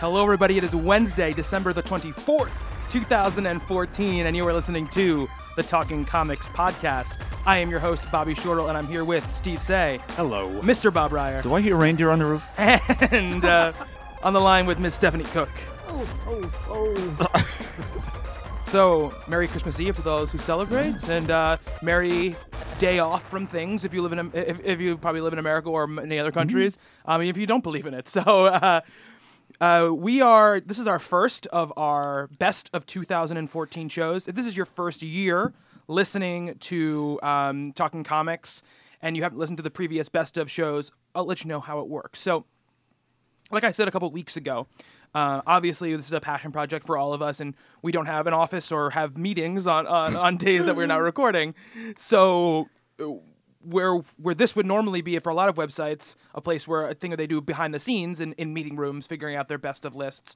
Hello, everybody. It is Wednesday, December the 24th, 2014, and you are listening to the Talking Comics podcast. I am your host, Bobby Shortle, and I'm here with Steve Seigh, Hello. Mr. Bob Reyer, Do I hear reindeer on the roof? and uh, on the line with Miss Stephanie Cooke. Oh, oh, oh. so, Merry Christmas Eve to those who celebrate, and uh, Merry day off from things if you live in if, if you probably live in America or many other countries. I mean, if you don't believe in it. So, uh, uh, we are. This is our first of our best of 2014 shows. If this is your first year listening to um, Talking Comics, and you haven't listened to the previous best of shows, I'll let you know how it works. So, like I said a couple weeks ago, uh, obviously this is a passion project for all of us, and we don't have an office or have meetings on on, on days that we're not recording. So. Where where this would normally be for a lot of websites, a place where a thing that they do behind the scenes in, in meeting rooms, figuring out their best of lists.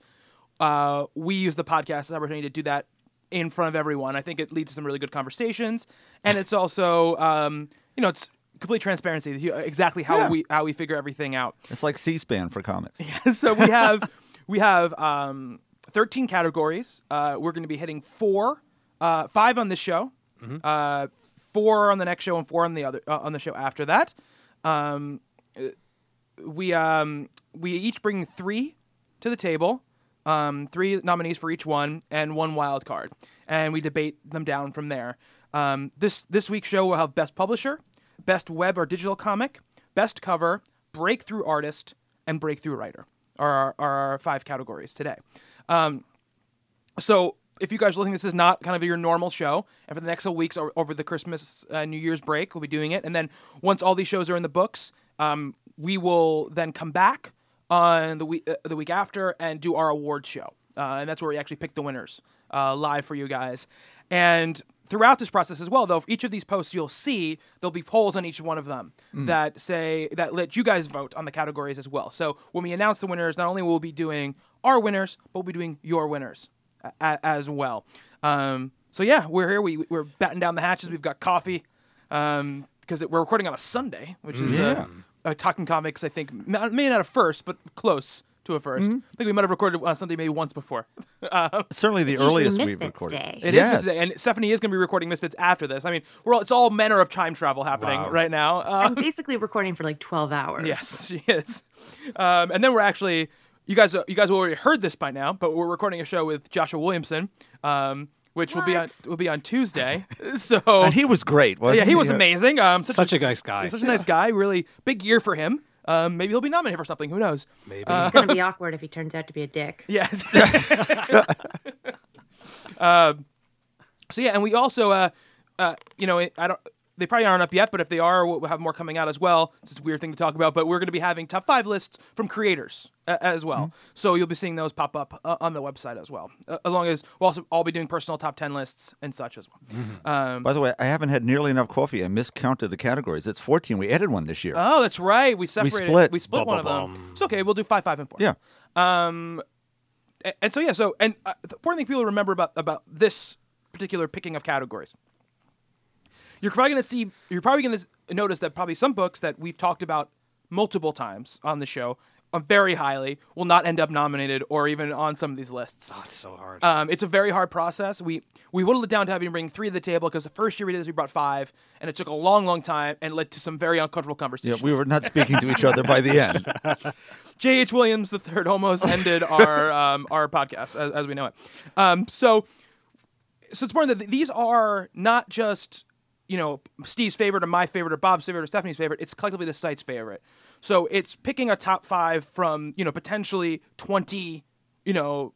Uh, we use the podcast as an opportunity to do that in front of everyone. I think it leads to some really good conversations, and it's also um, you know it's complete transparency, exactly how Yeah. we how we figure everything out. It's like C-SPAN for comics. so we have we have um, 13 categories. Uh, we're going to be hitting four, uh, five on this show, uh, four on the next show, and four on the other uh, on the show after that. Um, uh, we um, we each bring three to the table, um, three nominees for each one, and one wild card, and we debate them down from there. Um, this this week's show will have best publisher, best web or digital comic, best cover, breakthrough artist, and breakthrough writer are our, are our five categories today. Um, so if you guys are listening, this is not kind of your normal show. And for the next couple weeks over the Christmas, uh, New Year's break, we'll be doing it. And then once all these shows are in the books, um, we will then come back on the week uh, the week after and do our award show. Uh, and that's where we actually pick the winners uh, live for you guys. And throughout this process as well, though, for each of these posts you'll see there'll be polls on each one of them that say that let you guys vote on the categories as well. So when we announce the winners, not only will we be doing our winners, but we'll be doing your winners as well. Um, so yeah, we're here. We we're batting down the hatches. We've got coffee because it we're recording on a Sunday, which is Yeah. uh, uh, talking comics. I think may maybe not a first, but close to a 1st I think we might have recorded uh, Sunday maybe once before. uh, Certainly the earliest we've Misfits recorded. Day. it is Yes. Misfits Day, and Stephanie is going to be recording Misfits after this. I mean, we're all, it's all manner of time travel happening Wow. right now. Uh, I'm basically recording for like 12 hours. Yes, she is. Um, and then we're actually you guys you guys already heard this by now, but we're recording a show with Joshua Williamson, um, which will be on will be on Tuesday. so And he was great, wasn't yeah, he was Uh, amazing. Um, such, Such a nice guy. such a nice guy. Really big year for him. Um, maybe he'll be nominated for something. Who knows? Maybe. Uh, It's going to be awkward if he turns out to be a dick. Yes. um, so yeah, and we also, uh, uh, you know, I don't. They probably aren't up yet, but if they are, we'll have more coming out as well. It's a weird thing to talk about, but we're going to be having top five lists from creators uh, as well. So you'll be seeing those pop up uh, on the website as well, uh, as long as we'll also all be doing personal top ten lists and such as well. Um, By the way, I haven't had nearly enough coffee. I miscounted the categories. It's 14. We added one this year. oh, that's right. We separated. split. We split one of them. It's okay. We'll do five, five, and four. yeah. Um, a- and so yeah, so and uh, the important thing people remember about about this particular picking of categories. You're probably going to see. You're probably going to notice that probably some books that we've talked about multiple times on the show, uh, very highly, will not end up nominated or even on some of these lists. Oh, it's so hard. Um, it's a very hard process. We we whittled it down to having to bring three to the table because the first year we did this, we brought five, and it took a long, long time and led to some very uncomfortable conversations. Yeah, we were not speaking to each other by the end. J.H. Williams the third almost ended our um, our podcast as, as we know it. Um, so so it's important that these are not just you know Steve's favorite or my favorite or Bob's favorite or Stephanie's favorite. It's collectively the site's favorite. So it's picking a top five from you know potentially twenty you know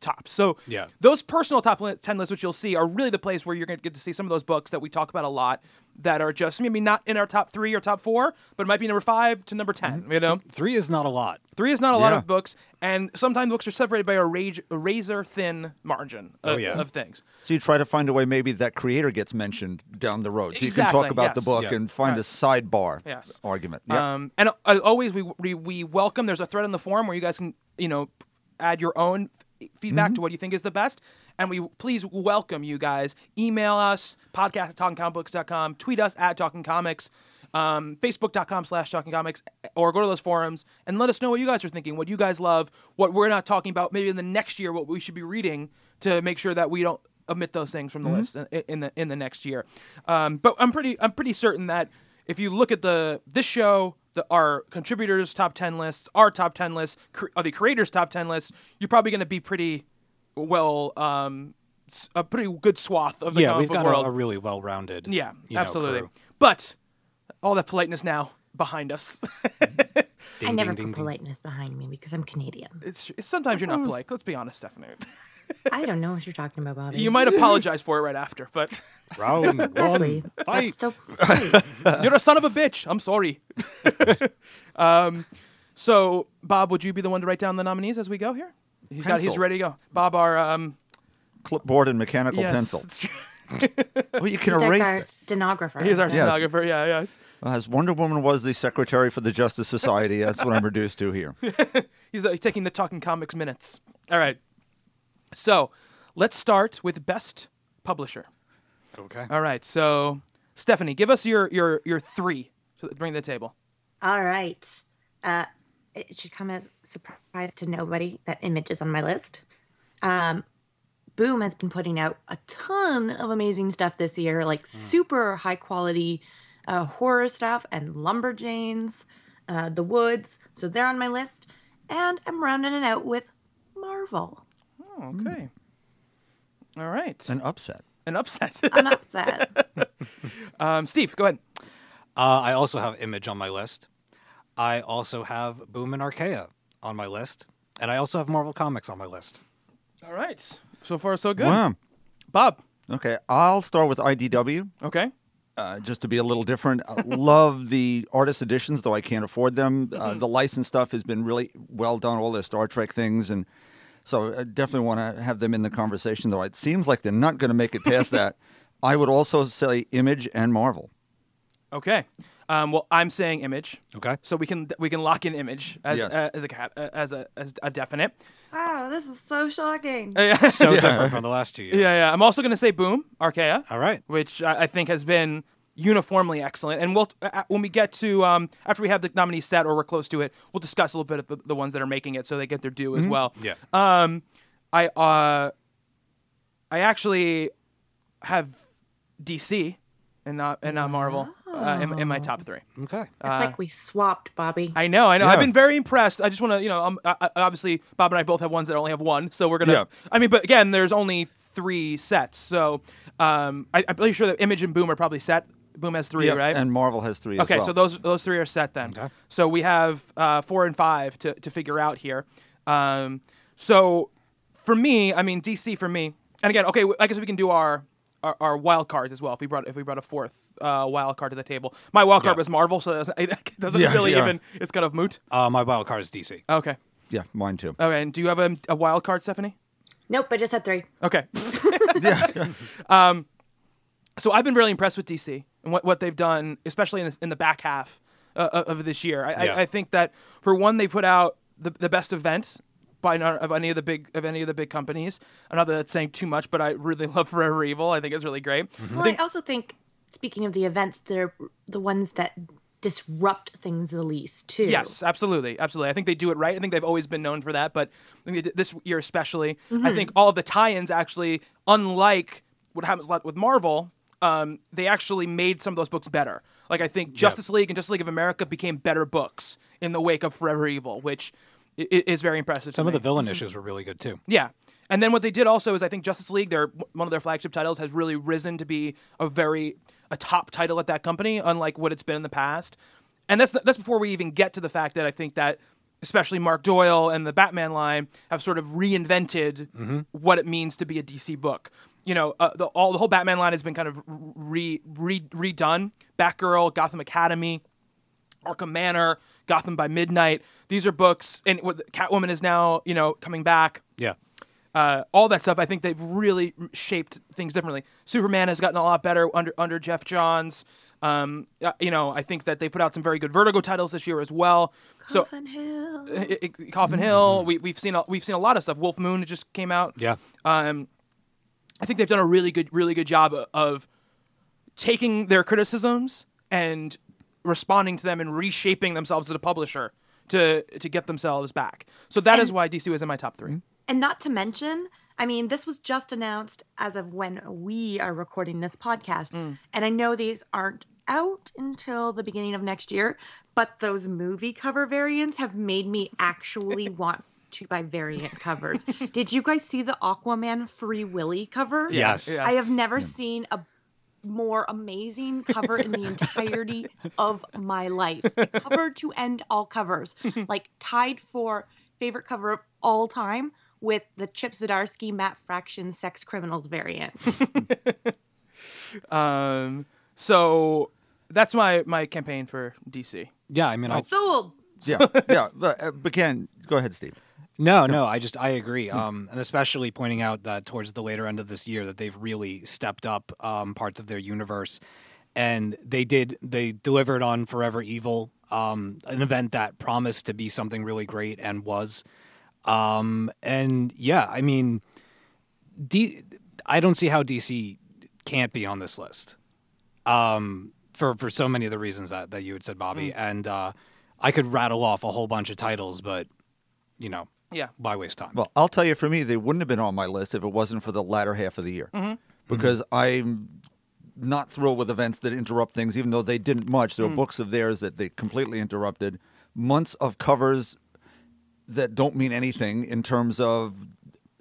tops. So Yeah. those personal top ten lists, which you'll see, are really the place where you're going to get to see some of those books that we talk about a lot that are just maybe not in our top three or top four, but it might be number five to number 10 You know, Three is not a lot. Three is not a lot of books, and sometimes books are separated by a, rage, a razor thin margin of, Oh, yeah. of things. So you try to find a way maybe that creator gets mentioned down the road. So you can talk about the book Yeah. and find a sidebar Yes. argument. Yeah. Um, and uh, always, we, we we welcome. There's a thread in the forum where you guys can you know add your own feedback to what you think is the best. And we please welcome you guys. Email us podcast at talkingcomicbooks.com. Tweet us at Talking Comics. Um, Facebook.com slash Talking Comics, or go to those forums and let us know what you guys are thinking, what you guys love, what we're not talking about, maybe in the next year, what we should be reading to make sure that we don't omit those things from the list in, in the in the next year. Um, but I'm pretty I'm pretty certain that if you look at the this show, the our contributors top ten lists, our top ten lists, cre- uh, the creators top ten lists, you're probably going to be pretty well um, s- a pretty good swath of the yeah, comic we've book got a, world. a really well-rounded. yeah, you know, absolutely. crew. But all that politeness now behind us. Ding, I never ding, ding, put ding. politeness behind me because I'm Canadian. it's, it's sometimes you're not polite. Let's be honest, Stephanie. I don't know what you're talking about, Bobby. You might apologize for it right after, but Round exactly. one, That's fight. still polite. you're a son of a bitch. I'm sorry. um, so Bob, would you be the one to write down the nominees as we go here? He's got. He's ready to go. Bob, our um, Clipboard and mechanical yes, pencil. it's true. Well, you can He's like erase our it. stenographer. He's our Yes. stenographer. Yeah, yes. As Wonder Woman was the secretary for the Justice Society, that's what I'm reduced to here. He's uh, taking the Talking Comics minutes. All right. So let's start with best publisher. Okay. All right. So Stephanie, give us your your your three to bring to the table. All right. Uh, it should come as a surprise to nobody that Image is on my list. Um, Boom has been putting out a ton of amazing stuff this year, like super high quality uh, horror stuff and Lumberjanes, uh, The Woods. So they're on my list. And I'm rounding it out with Marvel. Oh, okay. All right. An upset. An upset. An upset. um, Steve, go ahead. Uh, I also have Image on my list. I also have Boom and Archaia on my list, and I also have Marvel Comics on my list. All right. So far, so good. Wow. Bob. Okay, I'll start with IDW. Okay. uh, just to be a little different. I love the artist editions, though I can't afford them. Uh, the license stuff has been really well done, all their Star Trek things, and so I definitely want to have them in the conversation. Though it seems like they're not going to make it past that. I would also say Image and Marvel. Okay. Um, well, I'm saying image. Okay. So we can we can lock in image as Yes. uh, as a cat uh, as a as a definite. wow, this is so shocking. Uh, yeah. So different from the last two years. yeah, yeah. I'm also going to say boom, Archaia. All right. which I, I think has been uniformly excellent. And we'll uh, when we get to um, after we have the nominees set or we're close to it, we'll discuss a little bit of the, the ones that are making it so they get their due as well. Yeah. Um, I uh, I actually have DC and not and not Marvel uh, in, in my top three. Okay. It's like we swapped, Bobby. I know, I know. I've been very impressed. I just want to, you know, um, I, I- obviously Bob and I both have ones that only have one, so we're gonna. Yeah. I mean, but again, there's only three sets, so um, I, I'm pretty sure that Image and Boom are probably set. Boom has three, Yeah, right? And Marvel has three okay, as well. so those those three are set then. Okay. So we have uh, four and five to to figure out here. Um, so for me, I mean DC for me, and again, okay, I guess we can do our our, our wild cards as well. If we brought if we brought a fourth uh, wild card to the table, my wild card Yeah. was Marvel, so it doesn't, it doesn't Yeah, really yeah. even. It's kind of moot. Uh, my wild card is DC. Okay. yeah, mine too. Okay, and do you have a, a wild card, Stephanie? Nope, I just had three. Okay. yeah, yeah. so I've been really impressed with DC and what, what they've done, especially in, this, in the back half uh, of this year. I, Yeah. I, I think that for one, they put out the, the best event by not, of any of the big of any of the big companies. I know that that's saying too much, but I really love Forever Evil. I think it's really great. Well, I also think, speaking of the events, they're the ones that disrupt things the least, too. Yes, absolutely, absolutely. I think they do it right. I think they've always been known for that, but I think this year especially. I think all of the tie-ins actually, unlike what happens a lot with Marvel, um, they actually made some of those books better. Like I think Justice League and Justice League of America became better books in the wake of Forever Evil, which is very impressive. Some of me. the villain issues were really good too. Yeah. And then what they did also is I think Justice League, their one of their flagship titles, has really risen to be a very a top title at that company, unlike what it's been in the past. And that's that's before we even get to the fact that I think that especially Mark Doyle and the Batman line have sort of reinvented what it means to be a DC book. You know, uh, the all the whole Batman line has been kind of re, re redone. Batgirl, Gotham Academy, Arkham Manor, Gotham by Midnight. These are books, and what Catwoman is now, you know, coming back. Yeah. Uh, all that stuff, I think they've really shaped things differently. Superman has gotten a lot better under under Geoff Johns. Um, uh, you know, I think that they put out some very good Vertigo titles this year as well. So, Coffin Hill. I- I- Coffin Hill, we, we've seen a, we've seen a lot of stuff. Wolf Moon just came out. Yeah. Um, I think they've done a really good, really good job of taking their criticisms and responding to them and reshaping themselves as a publisher to to get themselves back. So that is And- why DC was in my top three. Mm-hmm. And not to mention, I mean, this was just announced as of when we are recording this podcast. Mm. And I know these aren't out until the beginning of next year, but those movie cover variants have made me actually want to buy variant covers. Did you guys see the Aquaman Free Willy cover? Yes. Yeah. I have never seen a more amazing cover in the entirety of my life. Cover to end all covers. Like tied for favorite cover of all time with the Chip Zdarsky Matt Fraction Sex Criminals variant. Um, so that's my my campaign for DC. Yeah. I mean, I, Sold. Yeah, yeah. But, uh, but Ken, go ahead, Steve. No, no, I just I agree, um, and especially pointing out that towards the later end of this year that they've really stepped up um, parts of their universe, and they did they delivered on Forever Evil, um, an event that promised to be something really great and was, um, and yeah, I mean, D, I don't see how DC can't be on this list, um, for for so many of the reasons that that you had said, Bobby, and uh, I could rattle off a whole bunch of titles, but you know Yeah. By waste time? Well, I'll tell you, for me, they wouldn't have been on my list if it wasn't for the latter half of the year. Mm-hmm. Because I'm not thrilled with events that interrupt things, even though they didn't much. There were mm. books of theirs that they completely interrupted. Months of covers that don't mean anything in terms of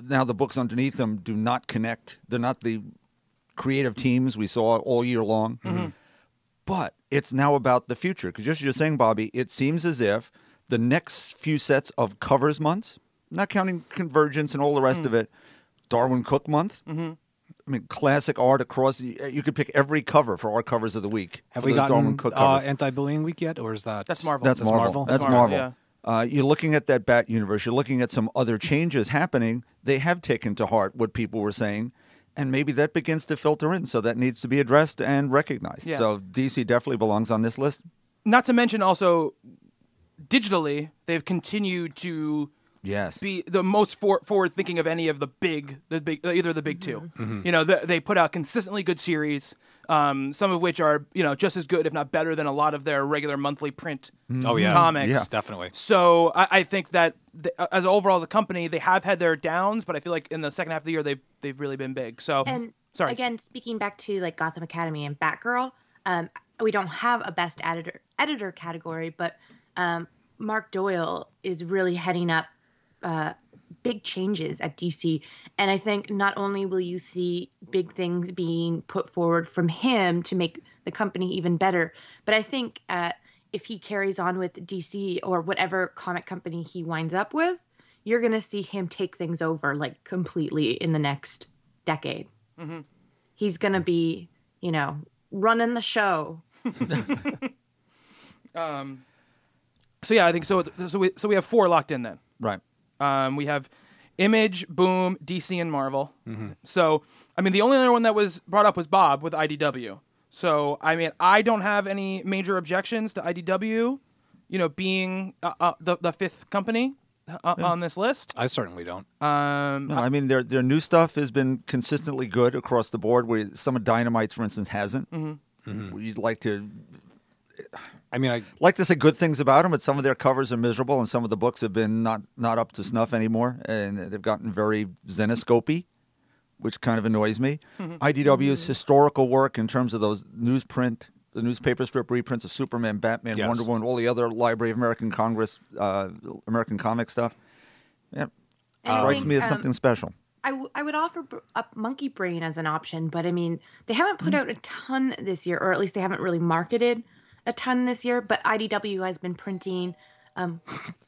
now the books underneath them do not connect. They're not the creative teams we saw all year long. Mm-hmm. But it's now about the future. Because just as you're saying, Bobby, it seems as if the next few sets of covers months, not counting Convergence and all the rest of it, Darwyn Cooke month. Mm-hmm. I mean, classic art across. You could pick every cover for our covers of the week. Have we gotten Darwyn Cooke uh, anti-bullying week yet, or is that That's Marvel. That's, That's Marvel. Marvel? That's That's Marvel. Marvel, Uh, you're looking at that Bat universe. You're looking at some other changes happening. They have taken to heart what people were saying, and maybe that begins to filter in. So that needs to be addressed and recognized. Yeah. So DC definitely belongs on this list. Not to mention also digitally, they've continued to Yes. be the most for- forward thinking of any of the big, the big, either of the big 2 You know, they, they put out consistently good series, um, some of which are you know just as good, if not better, than a lot of their regular monthly print Oh yeah, comics. Yeah. definitely. So I, I think that the, as overall as a company, they have had their downs, but I feel like in the second half of the year they've they've really been big. So And sorry, again, speaking back to like Gotham Academy and Batgirl, um, we don't have a best editor editor category, but um, Mark Doyle is really heading up uh, big changes at DC, and I think not only will you see big things being put forward from him to make the company even better, but I think uh, if he carries on with DC or whatever comic company he winds up with, you're gonna see him take things over like completely in the next decade. He's gonna be, you know, running the show. so yeah, I think so. So we so we have four locked in then. Right. Um, we have Image, Boom, DC, and Marvel. So, I mean, the only other one that was brought up was Bob with IDW. So, I mean, I don't have any major objections to IDW, you know, being uh, uh, the the fifth company uh, on this list. I certainly don't. Um, No, I mean their their new stuff has been consistently good across the board. Where some of Dynamite's, for instance, hasn't. You'd like to I mean, I like to say good things about them, but some of their covers are miserable, and some of the books have been not not up to snuff anymore, and they've gotten very zenoscopy, which kind of annoys me. IDW's historical work in terms of those newsprint, the newspaper strip reprints of Superman, Batman, Yes. Wonder Woman, all the other Library of American Congress, uh, American comic stuff, yeah, And I strikes think, me as um, something special. I, w- I would offer br- up Monkeybrain as an option, but I mean, they haven't put out a ton this year, or at least they haven't really marketed a ton this year. But IDW has been printing. Um,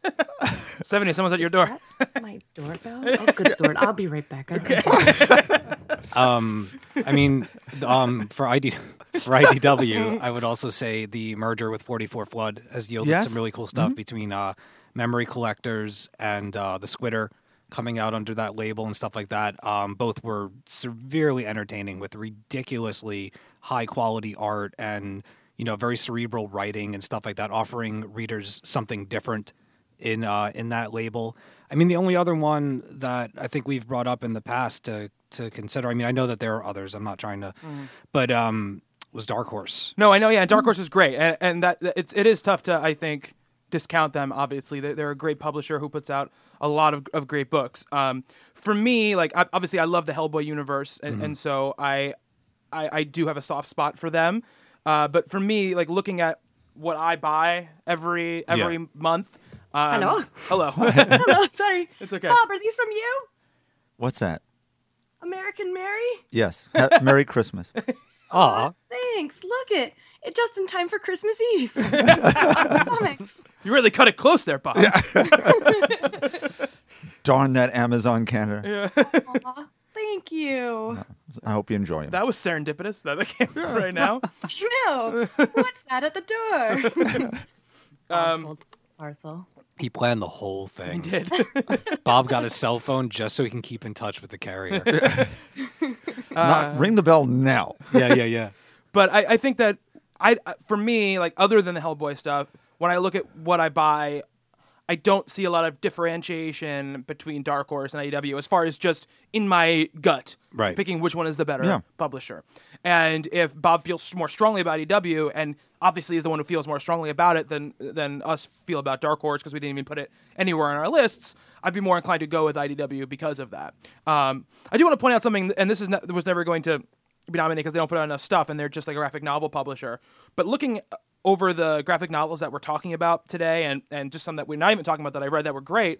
Seventy. Someone's at your door. my doorbell? Oh, good lord! I'll be right back. guys. I'm. Um, I mean, um, for ID for IDW, I would also say the merger with 44 Flood has yielded Yes. some really cool stuff between uh, Memory Collectors and uh, the Squidder coming out under that label and stuff like that. Um, both were severely entertaining with ridiculously high quality art and you know very cerebral writing and stuff like that, offering readers something different in uh, in that label. I mean, the only other one that I think we've brought up in the past to to consider. I mean, I know that there are others. I'm not trying to, but um, was Dark Horse. No, I know. Yeah, Dark Horse is great, and, and that that- it's it is tough to I think discount them. Obviously, they're, they're a great publisher who puts out a lot of, of great books. Um, for me, like I, obviously, I love the Hellboy universe, and, and so I, I I do have a soft spot for them. Uh, but for me, like looking at what I buy every every Yeah. month. Um, Hello? Hello. Hello, sorry. It's okay. Bob, are these from you? What's that? American Mary? Yes. Ha- Merry Christmas. Aw, Thanks. Look it. It just in time for Christmas Eve. Comics. you really cut it close there, Bob. Yeah. Darn that Amazon Canada. Aw, thank you. I hope you enjoy them. That was serendipitous. That came right now. No. What's that at the door? Um, Parcel. he planned the whole thing. did. Bob got his cell phone just so he can keep in touch with the carrier. Not, ring the bell now. yeah, yeah, yeah. but I, I think that I I- for me like other than the Hellboy stuff, when I look at what I buy, I don't see a lot of differentiation between Dark Horse and IDW as far as just in my gut, Right. Picking which one is the better Yeah. publisher, and if Bob feels more strongly about IDW, and obviously is the one who feels more strongly about it than than us feel about Dark Horse because we didn't even put it anywhere on our lists, I'd be more inclined to go with IDW because of that. Um, I do want to point out something, and this is ne- was never going to be nominated because they don't put out enough stuff and they're just like a graphic novel publisher. But looking over the graphic novels that we're talking about today and, and just some that we're not even talking about that I read that were great,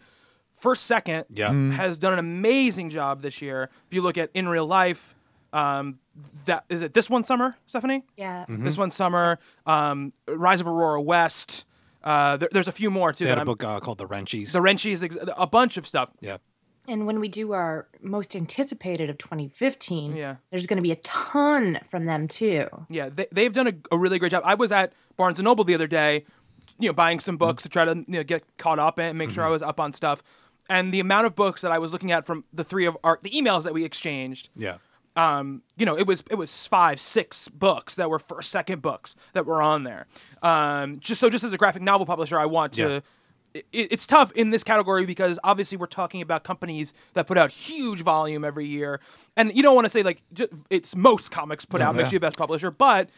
First Second Yeah. Mm. has done an amazing job this year. If you look at In Real Life, um, that is it this one summer, Stephanie? Yeah. Mm-hmm. This one summer, um, Rise of Aurora West. Uh, there, there's a few more too. They had that a I'm- book uh, called The Wrenchies. the Wrenchies, a bunch of stuff. yeah. And when we do our most anticipated of 2015, Yeah. there's going to be a ton from them too. Yeah, they, they've done a, a really great job. I was at Barnes and Noble the other day, you know, buying some books to try to you know, get caught up and make sure I was up on stuff. And the amount of books that I was looking at from the three of our the emails that we exchanged, Yeah. um, you know, it was it was five, six books that were first, second books that were on there. Um, just so, just as a graphic novel publisher, I want to. Yeah. It, it's tough in this category because obviously we're talking about companies that put out huge volume every year, and you don't want to say like ju- it's most comics put out makes you the best publisher, but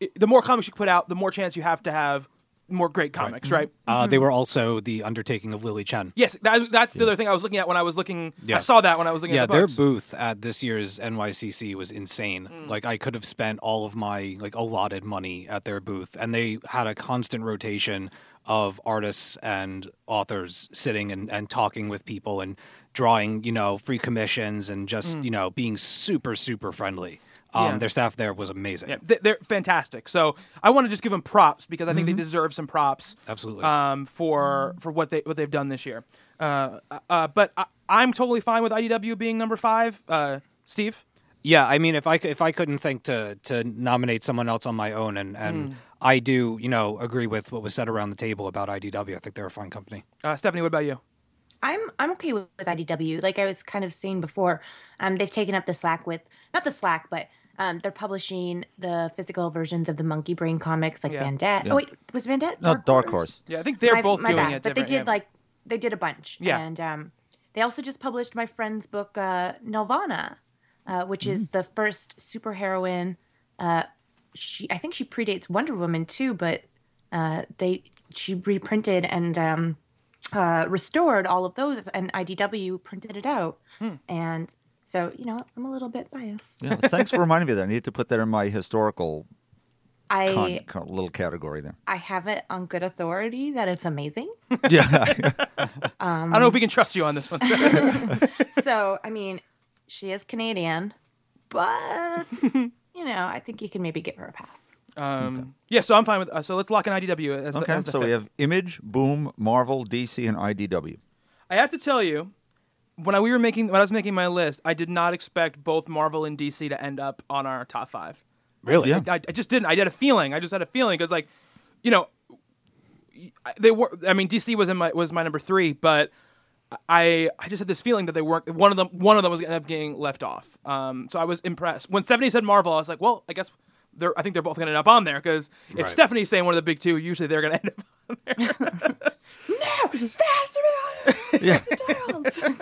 it, the more comics you put out, the more chance you have to have more great comics, right? Uh, they were also the undertaking of Lily Chen. Yes, that, that's the other thing I was looking at when I was looking. Yeah. I saw that when I was looking Yeah, at the their booth at this year's NYCC was insane. Mm. Like I could have spent all of my like allotted money at their booth, and they had a constant rotation of artists and authors sitting and, and talking with people and drawing, you know, free commissions and just you know being super super friendly. Um, Mm. Yeah. Their staff there was amazing. Yeah, they- they're fantastic. So I want to just give them props because I think they deserve some props. Absolutely. Um, for for what they what they've done this year. Uh, uh, but I, I'm totally fine with IDW being number five. Uh, Steve. Yeah, I mean, if I if I couldn't think to to nominate someone else on my own, and and I do, you know, agree with what was said around the table about IDW. I think they're a fine company. Uh, Stephanie, what about you? I'm I'm okay with, with IDW. Like I was kind of saying before, um, they've taken up the slack with not the slack, but um, they're publishing the physical versions of the Monkeybrain comics, like Yeah. Bandette. Yeah. Oh wait, was Bandette? No, Dark Horse. Yeah, I think they're My- both my doing bad. it. but they did yeah. like they did a bunch. Yeah. and um, they also just published my friend's book, uh, Nelvana, uh, which is Mm-hmm. the first superheroine. Uh, she I think she predates Wonder Woman too, but uh, they she reprinted and um, uh, restored all of those, and IDW printed it out. Hmm. And so, you know, I'm a little bit biased. Yeah, thanks for reminding me of that. I need to put that in my historical I con- con- little category there. I have it on good authority that it's amazing. Yeah. um, I don't know if we can trust you on this one. So, I mean, she is Canadian, but you know, I think you can maybe give her a pass. Um, Yeah, so I'm fine with. Uh, so let's lock in IDW as the, Okay, as the so we have Image, Boom, Marvel, DC, and IDW. I have to tell you, when I, we were making when I was making my list, I did not expect both Marvel and DC to end up on our top five. Really? Yeah. I, I just didn't. I had a feeling. I just had a feeling because, like, you know, they were. I mean, DC was in my was my number three, but I I just had this feeling that they weren't. One of them one of them was going to end up getting left off. Um, so I was impressed when Stephanie said Marvel. I was like, well, I guess they're. I think they're both going to end up on there because if Right. Stephanie's saying one of the big two, usually they're going to end up on there. No, faster Yeah.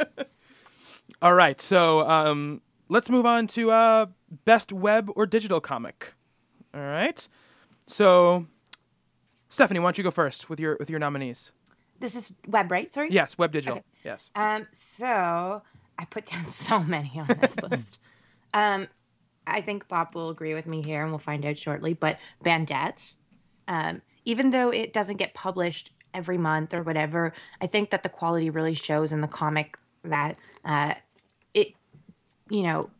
All right, so um, let's move on to uh, best web or digital comic. All right, so Stephanie, why don't you go first with your with your nominees? This is web, right? Sorry. Yes, web digital. Okay. Yes. Um. So I put down so many on this list. Um, I think Bob will agree with me here, and we'll find out shortly. But Bandette, um, even though it doesn't get published every month or whatever, I think that the quality really shows in the comic that uh, it, you know,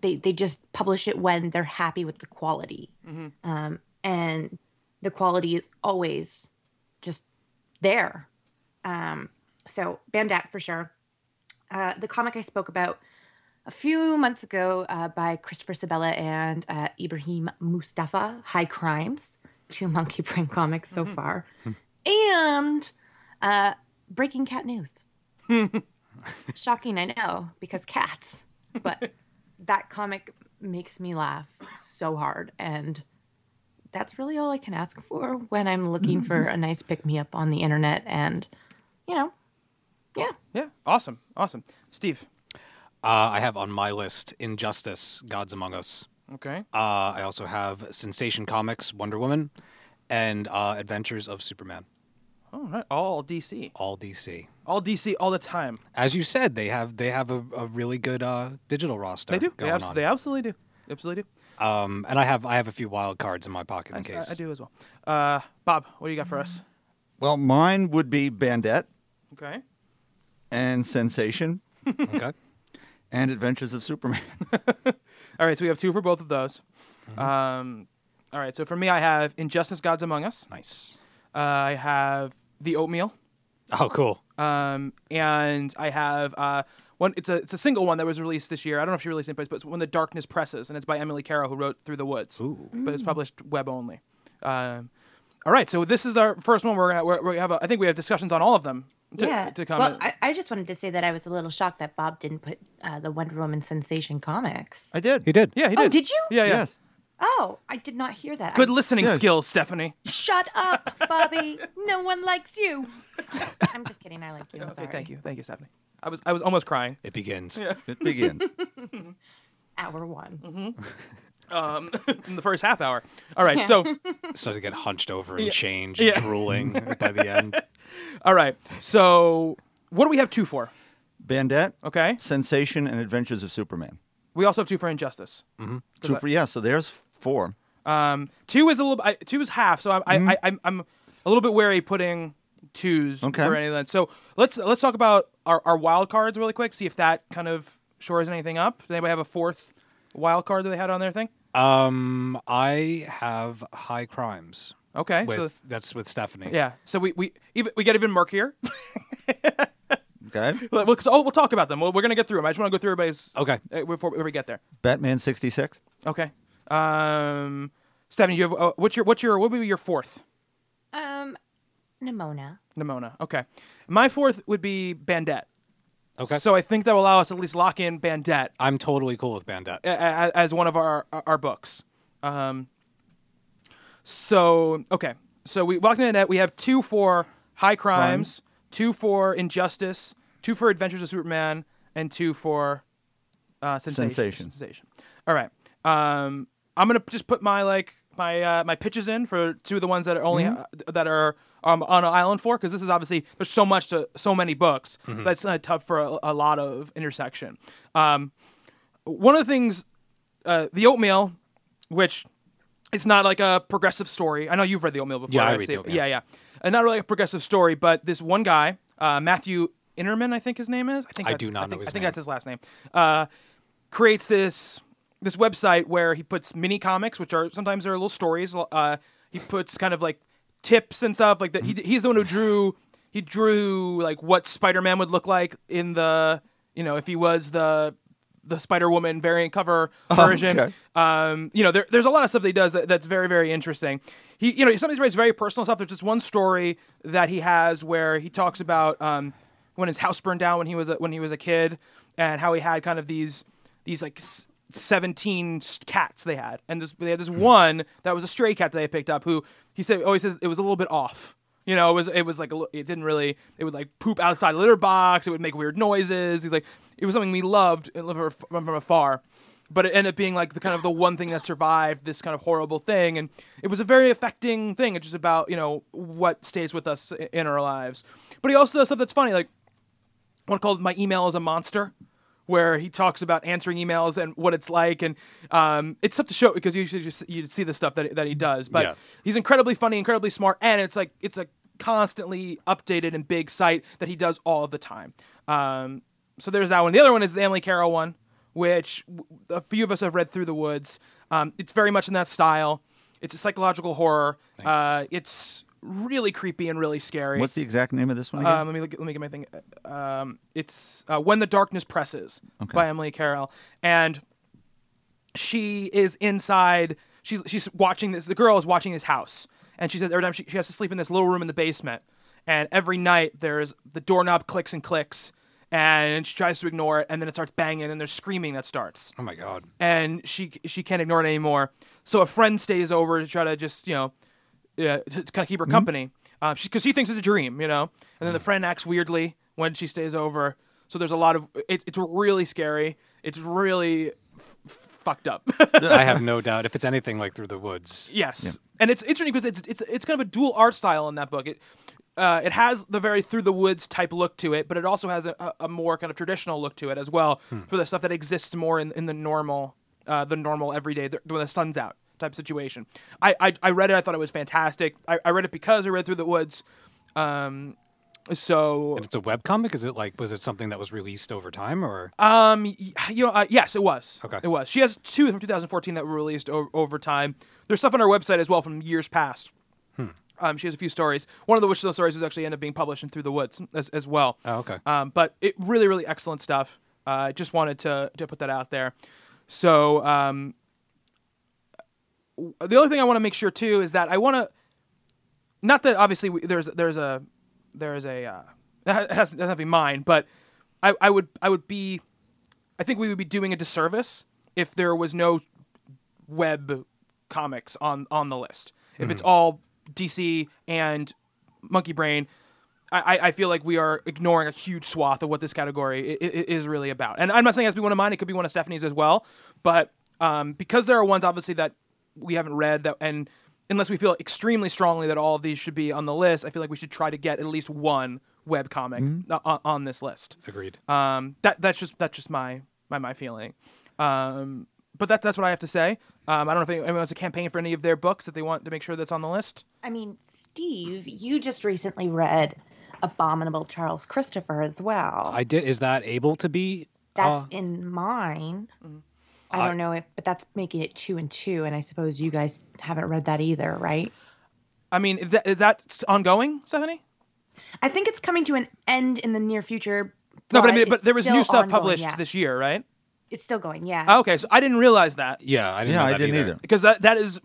they they just publish it when they're happy with the quality, um, and the quality is always just there. Um, so Bandette for sure. Uh, the comic I spoke about a few months ago uh, by Christopher Sebela and uh, Ibrahim Moustafa, High Crimes, two Monkeybrain comics so far, and uh, Breaking Cat News. Shocking, I know, because cats, but that comic makes me laugh so hard, and that's really all I can ask for when I'm looking for a nice pick me up on the internet, and you know, yeah. Yeah. Awesome. Awesome. Steve. Uh, I have on my list Injustice, Gods Among Us. Okay. Uh, I also have Sensation Comics, Wonder Woman, and uh, Adventures of Superman. All right. All DC. All DC. All DC all the time. As you said, they have they have a, a really good uh, digital roster. They do. They, Going abs- on. they absolutely do. Absolutely do. Um, and I have I have a few wild cards in my pocket in I, case. I do as well. Uh, Bob, what do you got for us? Well, mine would be Bandette Okay. and Sensation Okay. and Adventures of Superman. All right. So we have two for both of those. Mm-hmm. Um, all right. So for me, I have Injustice: Gods Among Us. Nice. Uh, I have The Oatmeal. Oh, cool. um, and I have uh, one. It's a it's a single one that was released this year. I don't know if she released it, but it's when the darkness presses, and it's by Emily Carroll, who wrote Through the Woods. But it's published web only. Um, all right, so this is our first one. We're gonna we're, we have a, I think we have discussions on all of them. To, yeah. To come. well, I, I just wanted to say that I was a little shocked that Bob didn't put uh, the Wonder Woman sensation comics. I did. He did. yeah, he did. Oh, did. did you? Yeah, yeah. Yes. Oh, I did not hear that. Good I- listening Yeah. skills, Stephanie. Shut up, Bobby. no one likes you. I'm just kidding. I like you. I'm Okay, sorry. thank you, thank you, Stephanie. I was I was almost crying. It begins. Yeah. It begins. Hour one. Mm-hmm. Um, in the first half hour. All right, so Started to get hunched over and Yeah. change, Yeah. drooling by the end. all right, so what do we have two for? Bandette, Okay, Sensation, and Adventures of Superman. we also have two for Injustice. Mm-hmm. Two for yeah, so there's four. Um, two is a little. I, two is half, so I'm I, I, I'm I'm a little bit wary putting twos Okay. for any of that. So let's let's talk about our, our wild cards really quick. See if that kind of shores anything up. Does anybody have a fourth wild card that they had on their thing? Um, I have High Crimes Okay, with so that's with Stephanie. yeah, so we we even we get even murkier. Okay. we'll, oh, we'll talk about them. We're, we're gonna get through them. I just want to go through everybody's Okay. uh, before, before we get there. Batman 66. Okay. Um, Stephanie, you have uh, what's your what's your what would be your fourth? Um, Nimona. Nimona. Okay. My fourth would be Bandette. Okay. So I think that will allow us at least lock in Bandette I'm totally cool with Bandette. a- a- as one of our our books. Um, so okay, so we locked in Bandette. We have two for High Crimes, two for Injustice, two for Adventures of Superman, and two for uh, Sensation. Sensation. Sensation. All right. Um, I'm gonna just put my like my uh, my pitches in for two of the ones that are only uh, that are um, on an island for because this is obviously there's so much to so many books that's uh, tough for a, a lot of intersection. Um, one of the things, uh, the oatmeal, which it's not like a progressive story. I know you've read the oatmeal before. Yeah, I read the Oatmeal. Yeah, yeah, and not really a progressive story, but this one guy, uh, Matthew Innerman, I think his name is. I think I do not I know think, his I think name. that's his last name. Uh, creates this this website where he puts mini comics, which are sometimes they're little stories. Uh, he puts kind of like tips and stuff like that. He, he's the one who drew. He drew like what Spider Man would look like in the you know if he was the the Spider Woman variant cover version. okay. Um, you know, there, there's a lot of stuff that he does that, that's very, very interesting. He, you know, sometimes writes very personal stuff. There's just one story that he has where he talks about um, when his house burned down when he was a, when he was a kid, and how he had kind of these these like s- 17 s- cats they had, and this, they had this one that was a stray cat that they picked up. Who he said always said it was a little bit off. You know, it was it was like a, it didn't really it would like poop outside the litter box. It would make weird noises. He's like it was something we loved uh, from from afar, but it ended up being like the kind of the one thing that survived this kind of horrible thing, and it was a very affecting thing. It's just about you know what stays with us in our lives. But he also does stuff that's funny, like one called "My Email is a Monster," where he talks about answering emails and what it's like, and um, it's tough to show because you should just you see the stuff that that he does. But Yeah. he's incredibly funny, incredibly smart, and it's like it's a constantly updated and big site that he does all of the time. Um, so there's that one. The other one is the Emily Carroll one, which a few of us have read through the woods. Um, it's very much in that style. It's a psychological horror. Uh, it's really creepy and really scary. What's the exact name of this one again? Um, let me look, let me get my thing. Um, it's uh, when the darkness presses by Emily Carroll, and she is inside. She's she's watching this. The girl is watching his house, and she says every time she, she has to sleep in this little room in the basement, and every night there's the doorknob clicks and clicks, and she tries to ignore it, and then it starts banging, and there's screaming that starts Oh my god. and she she can't ignore it anymore. So a friend stays over to try to just you know, yeah, to, kind of keep her company, because she, 'cause she thinks it's a dream, you know. And then the friend acts weirdly when she stays over. So there's a lot of it, it's really scary. It's really f- f- fucked up. I have no doubt if it's anything like Through the Woods. Yes, and it's interesting because it's it's it's kind of a dual art style in that book. It uh, it has the very through the woods type look to it, but it also has a, a- a more kind of traditional look to it as well for the stuff that exists more in, in the normal uh, the normal everyday the, when the sun's out type situation. I, I I read it. I thought it was fantastic. I, I read it because I read through the woods. Um, so And it's a web comic. Is it like was it something that was released over time or Um, you know, uh, yes, it was. Okay. it was. She has two from 2014 that were released o- over time. There's stuff on her website as well from years past. Hmm. Um, she has a few stories. One of the which those stories is actually ended up being published in Through the Woods as, as well. Oh, okay. Um, but it really, really excellent stuff. Uh, I just wanted to to put that out there. So, um, the other thing I want to make sure too is that I want to, not that obviously we, there's there's a there's a uh, it has, doesn't have to be mine, but I, I would I would be, I think we would be doing a disservice if there was no web comics on on the list. If it's all DC and Monkeybrain, I, I- I feel like we are ignoring a huge swath of what this category is really about. And I'm not saying it has to be one of mine; it could be one of Stephanie's as well. But um, because there are ones obviously that we haven't read that, and unless we feel extremely strongly that all of these should be on the list, I feel like we should try to get at least one web comic o- on, on this list. agreed? Um, that that's just that's just my my my feeling. Um, but that that's what I have to say. Um, I don't know if anyone wants to campaign for any of their books that they want to make sure that's on the list. I mean, Steve, you just recently read Abominable Charles Christopher as well. I did is that able to be that's uh, in mine. Mm-hmm. I don't know if, but that's making it two and two, and I suppose you guys haven't read that either, right? I mean, is that, is that ongoing, Stephanie? I think it's coming to an end in the near future. No, but I mean, but there was new stuff ongoing, published yeah. this year, right? It's still going, yeah. Oh, okay, so I didn't realize that Yeah, I didn't yeah, know I didn't either. because that that is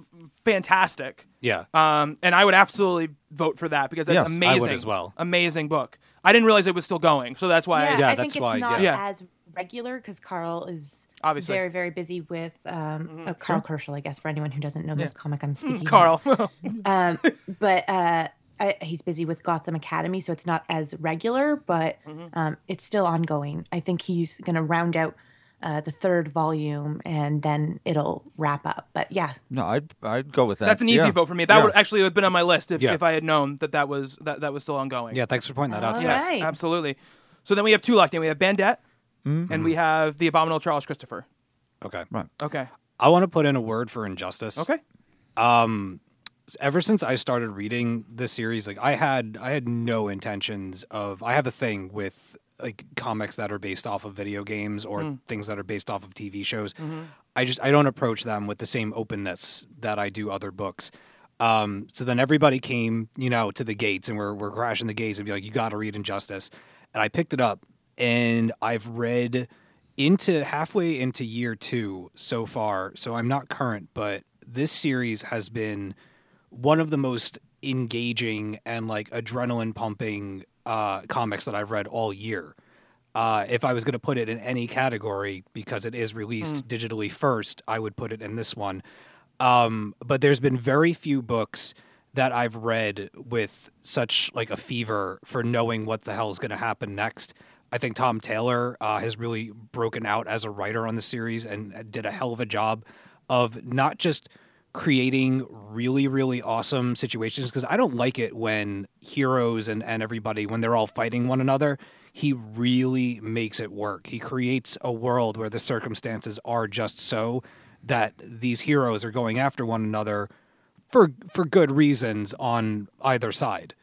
fantastic. Yeah. Um, and I would absolutely vote for that because that's Yes, I would amazing. as well. Amazing book. I didn't realize it was still going, so that's why. yeah, I, Yeah, I that's think why, it's not yeah. as regular because Karl is Obviously. very, very busy with um, uh, Karl Kerschl, I guess, for anyone who doesn't know this comic I'm speaking of. Karl. um, but uh, I, he's busy with Gotham Academy, so it's not as regular, but um, it's still ongoing. I think he's going to round out uh, the third volume, and then it'll wrap up. But yeah, No, I'd I'd go with that. that's an easy Yeah. vote for me. That Yeah. would actually have been on my list if, Yeah. if I had known that that was that, that was still ongoing. Yeah, thanks for pointing that out, All Steph. right. Absolutely. So then we have two locked in. We have Bandette, and we have the Abominable Charles Christopher. Okay. Right. Okay. I want to put in a word for injustice. Okay. Um, ever since I started reading this series, like I had I had no intentions of I have a thing with like comics that are based off of video games or Hmm. things that are based off of TV shows. Mm-hmm. I just I don't approach them with the same openness that I do other books. Um, so then everybody came, you know, to the gates and we're we're crashing the gates and be like, you got to read Injustice, and I picked it up and I've read into halfway into year two so far. So I'm not current, but this series has been one of the most engaging and like adrenaline pumping uh, comics that I've read all year. Uh, if I was going to put it in any category, because it is released digitally first, I would put it in this one. Um, but there's been very few books that I've read with such like a fever for knowing what the hell is going to happen next. I think Tom Taylor uh, has really broken out as a writer on the series and did a hell of a job of not just creating really really awesome situations because I don't like it when heroes and, and everybody when they're all fighting one another he really makes it work. He creates a world where the circumstances are just so that these heroes are going after one another for for good reasons on either side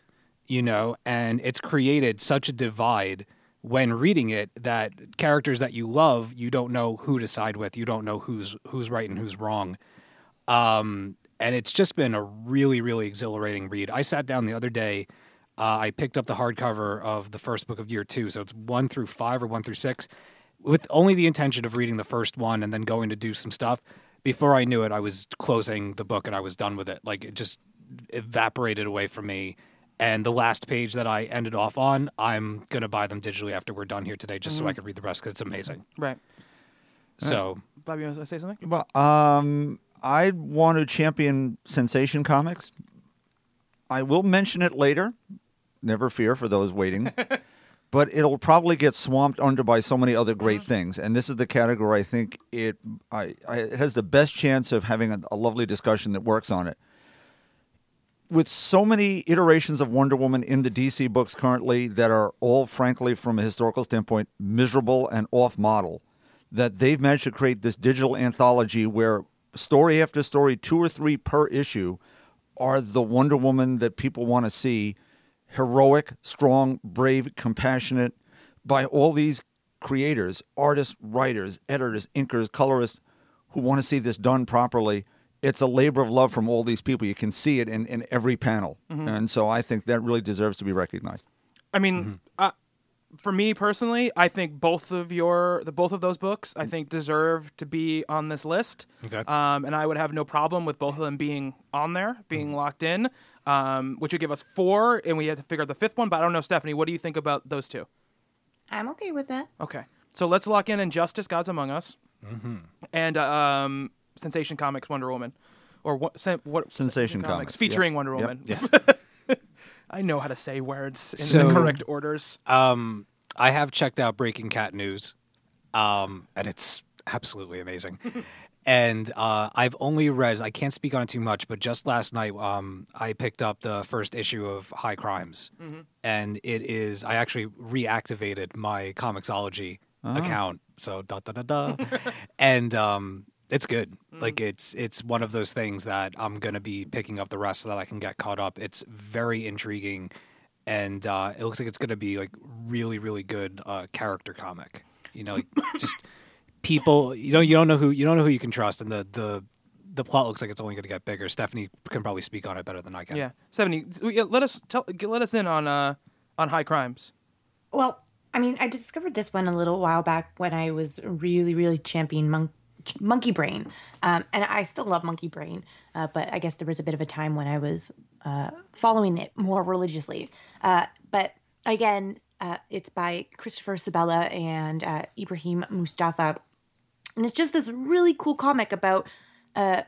you know? And it's created such a divide when reading it that characters that you love you don't know who to side with you don't know who's who's right and who's wrong um, and it's just been a really, really exhilarating read. I sat down the other day. Uh, I picked up the hardcover of the first book of year two, so it's one through five or one through six, with only the intention of reading the first one and then going to do some stuff. Before I knew it, I was closing the book and I was done with it. Like it just evaporated away from me. And the last page that I ended off on, I'm gonna buy them digitally after we're done here today, just so I can read the rest because it's amazing. Right. So Bobby, you want to say something? Well, um, I want to champion Sensation Comics. I will mention it later. Never fear for those waiting. but it'll probably get swamped under by so many other great things. And this is the category I think it I, I, it has the best chance of having a, a lovely discussion that works on it. With so many iterations of Wonder Woman in the DC books currently that are all, frankly, from a historical standpoint, miserable and off model, that they've managed to create this digital anthology where story after story, two or three per issue, are the Wonder Woman that people want to see heroic, strong, brave, compassionate by all these creators, artists, writers, editors, inkers, colorists who want to see this done properly. It's a labor of love from all these people. You can see it in, in every panel. And so I think that really deserves to be recognized. I mean, uh, for me personally, I think both of your the both of those books I think deserve to be on this list. Okay. Um, and I would have no problem with both of them being on there, being locked in, um, which would give us four, and we had to figure out the fifth one. But I don't know, Stephanie, what do you think about those two? I'm okay with that. Okay, so let's lock in Injustice: Gods Among Us, and uh, um, Sensation Comics Wonder Woman, or what? Sen- what Sensation Comics, yep. featuring Wonder Yep. Woman. Yeah. I know how to say words in So- the correct orders. Um, I have checked out Breaking Cat News, um, and it's absolutely amazing. and uh, I've only read. I can't speak on it too much, but just last night, um, I picked up the first issue of High Crimes, and it is. I actually reactivated my Comixology account. So da da da da, and um, it's good. Like it's it's one of those things that I'm gonna be picking up the rest so that I can get caught up. It's very intriguing, and uh, it looks like it's gonna be like really really good uh, character comic. You know, like just people. You know, you don't know who you don't know who you can trust, and the the the plot looks like it's only gonna get bigger. Stephanie can probably speak on it better than I can. Yeah, Stephanie, yeah, let us tell, let us in on uh on High Crimes. Well, I mean, I discovered this one a little while back when I was really, really championing Mon- Monkeybrain, um, and I still love Monkeybrain, uh, but I guess there was a bit of a time when I was uh, following it more religiously. Uh, but again, uh, it's by Christopher Sebela and uh, Ibrahim Moustafa, and it's just this really cool comic about uh,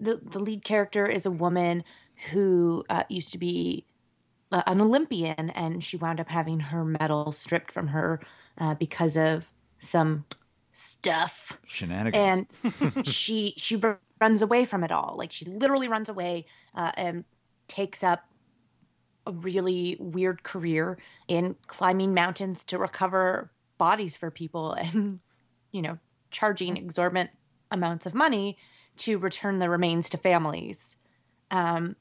the the lead character is a woman who used to be an Olympian, and she wound up having her medal stripped from her because of some stuff, Shenanigans. and she she runs away from it all. Like she literally runs away uh, and takes up a really weird career in climbing mountains to recover bodies for people, and you know, charging exorbitant amounts of money to return the remains to families. Um,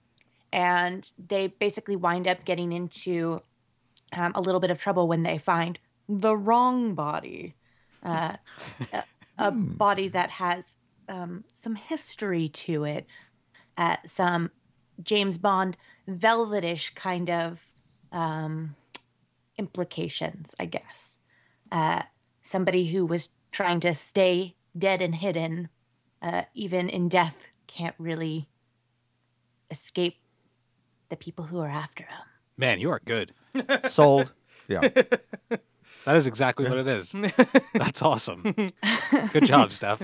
and they basically wind up getting into um, a little bit of trouble when they find the wrong body, uh, a, a body that has um, some history to it, uh, some James Bond velvetish kind of um, implications, I guess. Uh, somebody who was trying to stay dead and hidden, uh, even in death, can't really escape the people who are after him. Man, you are good. Sold. Yeah. That is exactly what it is. That's awesome. Good job, Steph.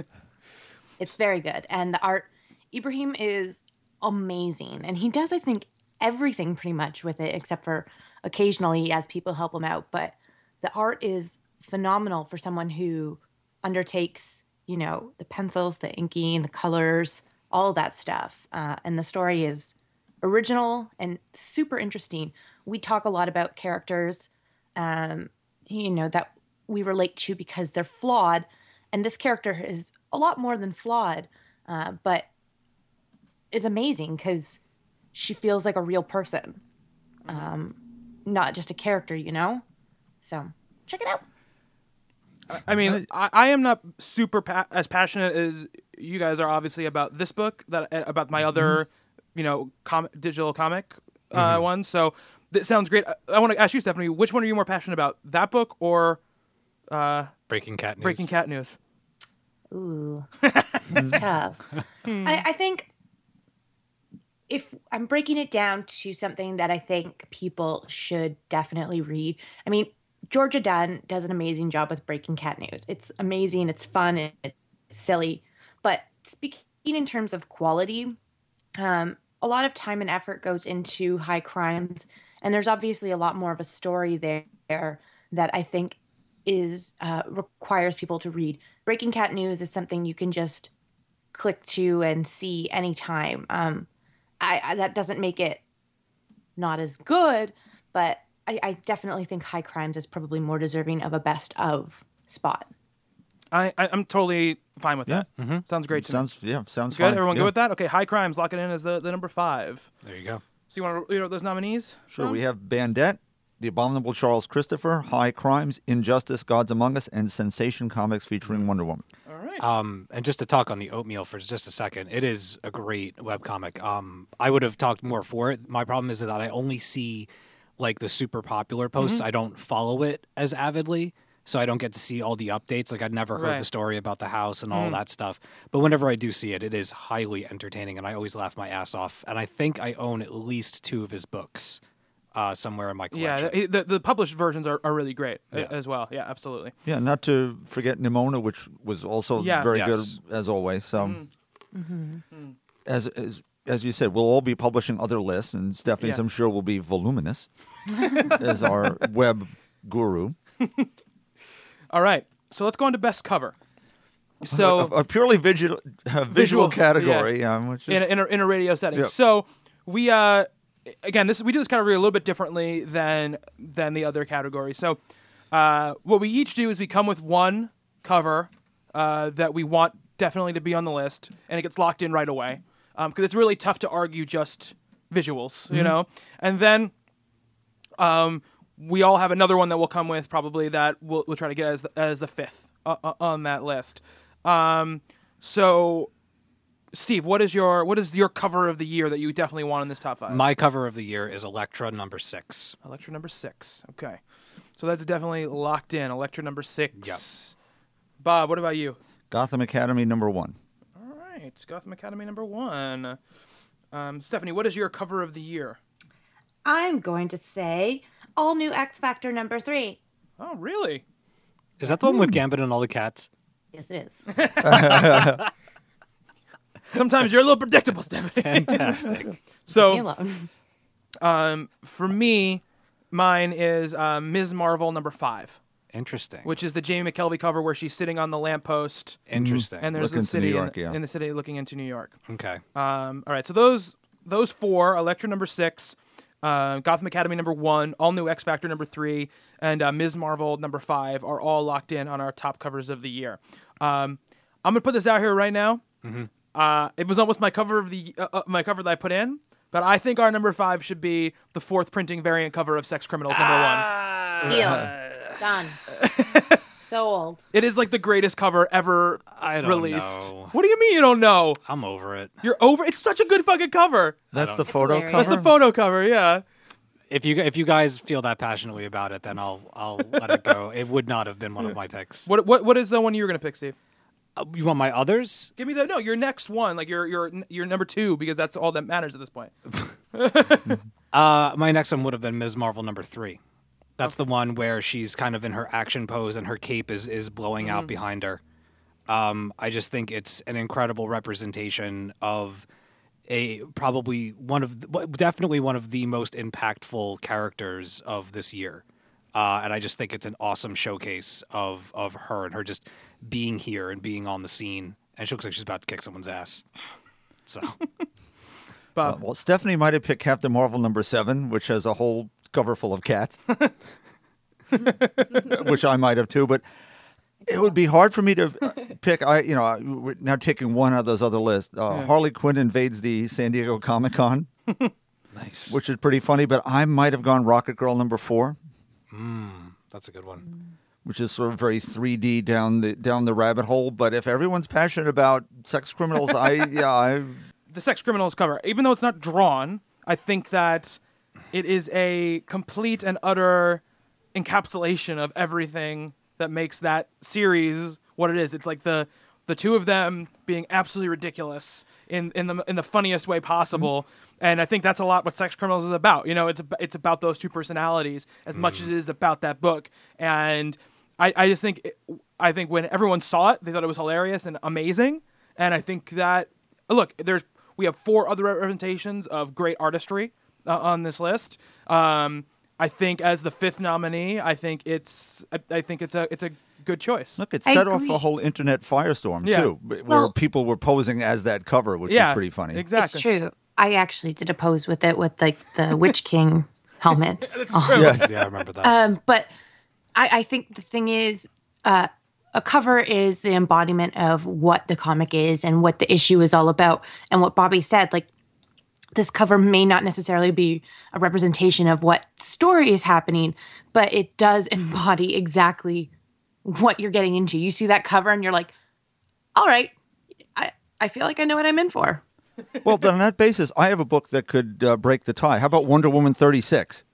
It's very good. And the art, Ibrahim is amazing. And he does, I think, everything pretty much with it, except for occasionally as people help him out. But the art is phenomenal for someone who undertakes, you know, the pencils, the inking, the colors, all of that stuff. Uh, and the story is original and super interesting. We talk a lot about characters, um, you know, that we relate to because they're flawed. And this character is a lot more than flawed, uh, but is amazing because she feels like a real person, um, not just a character, you know? So check it out. I mean, I, I am not super pa- as passionate as you guys are, obviously, about this book that uh, about my other, you know, com- digital comic uh, one. So that sounds great. I, I want to ask you, Stephanie, which one are you more passionate about, that book or uh, Breaking cat news. Breaking Cat News? Ooh, it's tough. I, I think if I'm breaking it down to something that I think people should definitely read, I mean, Georgia Dunn does an amazing job with Breaking Cat News. It's amazing, it's fun, it- it's silly. But speaking in terms of quality, um, a lot of time and effort goes into high crimes, and there's obviously a lot more of a story there that I think is uh, requires people to read. Breaking Cat News is something you can just click to and see anytime. Um, I, I that doesn't make it not as good, but I, I definitely think High Crimes is probably more deserving of a best of spot. I, I I'm totally fine with Yeah. that. Sounds great to me. sounds yeah, sounds Good. fine. Everyone yeah. good with that? Okay. High Crimes. Lock it in as the, the number five. There you go. So you want to read out those nominees? Sure, Sean? we have Bandette, The Abominable Charles Christopher, High Crimes, Injustice, Gods Among Us, and Sensation Comics featuring Wonder Woman. All right. Um, and just to talk on the oatmeal for just a second, it is a great webcomic. Um, I would have talked more for it. My problem is that I only see like the super popular posts. Mm-hmm. I don't follow it as avidly, so I don't get to see all the updates. Like I'd never heard Right. Mm. the story about the house and all that stuff. But whenever I do see it, it is highly entertaining, and I always laugh my ass off. And I think I own at least two of his books uh, somewhere in my collection. yeah. The, the published versions are, are really great Yeah. as well. Yeah. Absolutely. Yeah, not to forget Nimona, which was also Yeah. very Yes. good as always. So, Mm-hmm. as, as as you said, we'll all be publishing other lists, and Stephanie's, Yeah. I'm sure, will be voluminous as our web guru. All right. So let's go on to best cover. So a, a purely visual uh, visual, Visual, category, yeah. which is, in a, in a, in a radio setting. So we uh again this we do this category a little bit differently than than the other categories. So uh, what we each do is we come with one cover uh, that we want definitely to be on the list, and it gets locked in right away because it's really tough to argue just visuals, you know. And then um, we all have another one that we'll come with probably that we'll, we'll try to get as the, as the fifth uh, uh, on that list. Um, so, Steve, what is your what is your cover of the year that you definitely want in this top five? My cover of the year is Elektra number six. Elektra number six. Okay, so that's definitely locked in. Elektra number six. Yep. Bob, what about you? Gotham Academy number one. All right, Gotham Academy number one. Um, Stephanie, what is your cover of the year? I'm going to say all new X Factor number three. Oh, really? Is that the one with Gambit and all the cats? Yes, it is. Sometimes you're a little predictable, Stephanie. Fantastic. So, um, for me, mine is um, Ms. Marvel number five, Interesting. which is the Jamie McKelvie cover where she's sitting on the lamppost Interesting. and there's Looking the city New in- yeah. in the city looking into New York. okay. Um, all right, so those those four: Elektra number six, uh, Gotham Academy number one, All New X Factor number three, and uh, Ms. Marvel number five are all locked in on our top covers of the year. Um, I'm gonna put this out here right now. Uh, it was almost my cover of the uh, uh, my cover that I put in, but I think our number five should be the fourth printing variant cover of Sex Criminals number one. Deal. Done. Sold. It is like the greatest cover ever I don't released. know. What do you mean you don't know? I'm over it. You're over. It's such a good fucking cover. That's the photo hilarious. cover. That's the photo cover. Yeah. If you if you guys feel that passionately about it, then I'll I'll let it go. It would not have been one of my picks. What what what is the one you were gonna pick, Steve? Uh, you want my others? Give me the no. Your next one, like your your your number two, because that's all that matters at this point. Uh, my next one would have been Ms. Marvel number three. That's the one where she's kind of in her action pose and her cape is is blowing out behind her. Um, I just think it's an incredible representation of a probably one of the, definitely one of the most impactful characters of this year. Uh, and I just think it's an awesome showcase of of her and her just being here and being on the scene. And she looks like she's about to kick someone's ass. So Bob, Uh, well, Stephanie might have picked Captain Marvel number seven, which has a whole cover full of cats, which I might have too. But it would be hard for me to uh, pick. I, you know, we're now taking one out of those other lists. Uh, Harley Quinn invades the San Diego Comic Con, nice. which is pretty funny. But I might have gone Rocket Girl number four, That's a good one. which is sort of very 3D down the down the rabbit hole. But if everyone's passionate about sex criminals, I yeah, I the sex criminals cover, even though it's not drawn, I think that it is a complete and utter encapsulation of everything that makes that series what it is. It's like the the two of them being absolutely ridiculous in in the in the funniest way possible. Mm-hmm. And I think that's a lot what Sex Criminals is about. You know, it's it's about those two personalities as much mm-hmm. as it is about that book. And I, I just think it, I think when everyone saw it, they thought it was hilarious and amazing. And I think that look, there's we have four other representations of great artistry uh, on this list. Um, I think as the fifth nominee, I think it's I, I think it's a it's a good choice. look. It set off a whole internet firestorm Yeah. too, where Well- people were posing as that cover, which yeah, was pretty funny. Exactly. It's true. I actually did a pose with it with like the Witch King helmets. on. Yes. Yeah, I remember that. Um, but I, I think the thing is, uh, a cover is the embodiment of what the comic is and what the issue is all about. And what Bobby said, like this cover may not necessarily be a representation of what story is happening, but it does embody exactly what you're getting into. You see that cover and you're like, all right, I, I feel like I know what I'm in for. Well, then on that basis, I have a book that could uh, break the tie. How about Wonder Woman 36?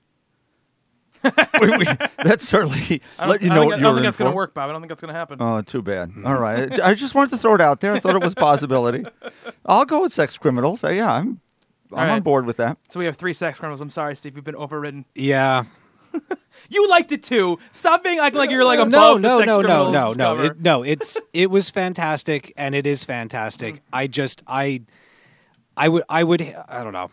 We- we- that's certainly I don't, let you I know don't what think, I you're don't think that's going to work, Bob. I don't think that's going to happen. Oh, too bad. All right. I just wanted to throw it out there. I thought it was a possibility. I'll go with sex criminals. Uh, yeah, I'm I'm on board with that. so we have three sex criminals. I'm sorry, Steve. You've been overridden. yeah. You liked it too. Stop being acting like you're like above no, the no, sex no, no, criminals no, no, cover. it, no. It's it was fantastic, and it is fantastic. Mm-hmm. I just I, I would I would I don't know.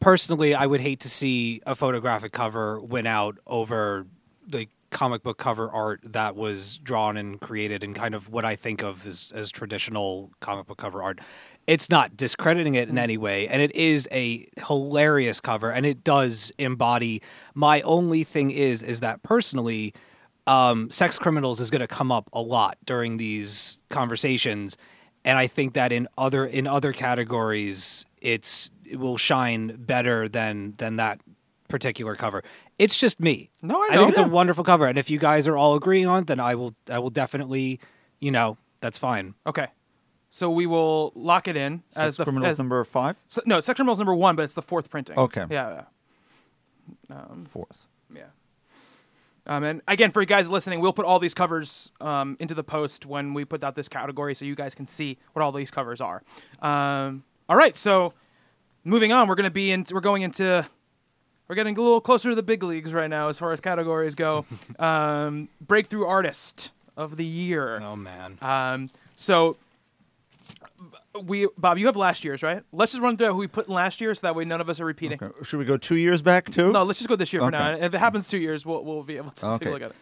Personally, I would hate to see a photographic cover win out over the comic book cover art that was drawn and created, and kind of what I think of as as traditional comic book cover art. It's not discrediting it in any way, and it is a hilarious cover, and it does embody. My only thing is, is that personally, um, sex criminals is going to come up a lot during these conversations, and I think that in other in other categories, it's it will shine better than than that particular cover. It's just me. No, I I know. think it's a wonderful cover, and if you guys are all agreeing on it, then I will I will definitely, you know, that's fine. Okay. So we will lock it in Sex as the criminals as, number five, so, no sex criminals number one, but it's the fourth printing. Okay. Yeah. Yeah. fourth. Yeah. Um, and again, for you guys listening, we'll put all these covers um, into the post when we put out this category, so you guys can see what all these covers are. Um, all right, so moving on, we're going to be in. We're going into. We're getting a little closer to the big leagues right now as far as categories go. um, breakthrough artist of the year. Oh man. Um, so we, Bob, you have last year's, right? Let's just run through who we put in last year, so that way none of us are repeating. Okay. Should we go two years back too? No, let's just go this year for now. And if it happens two years, we'll we'll be able to take a look at it.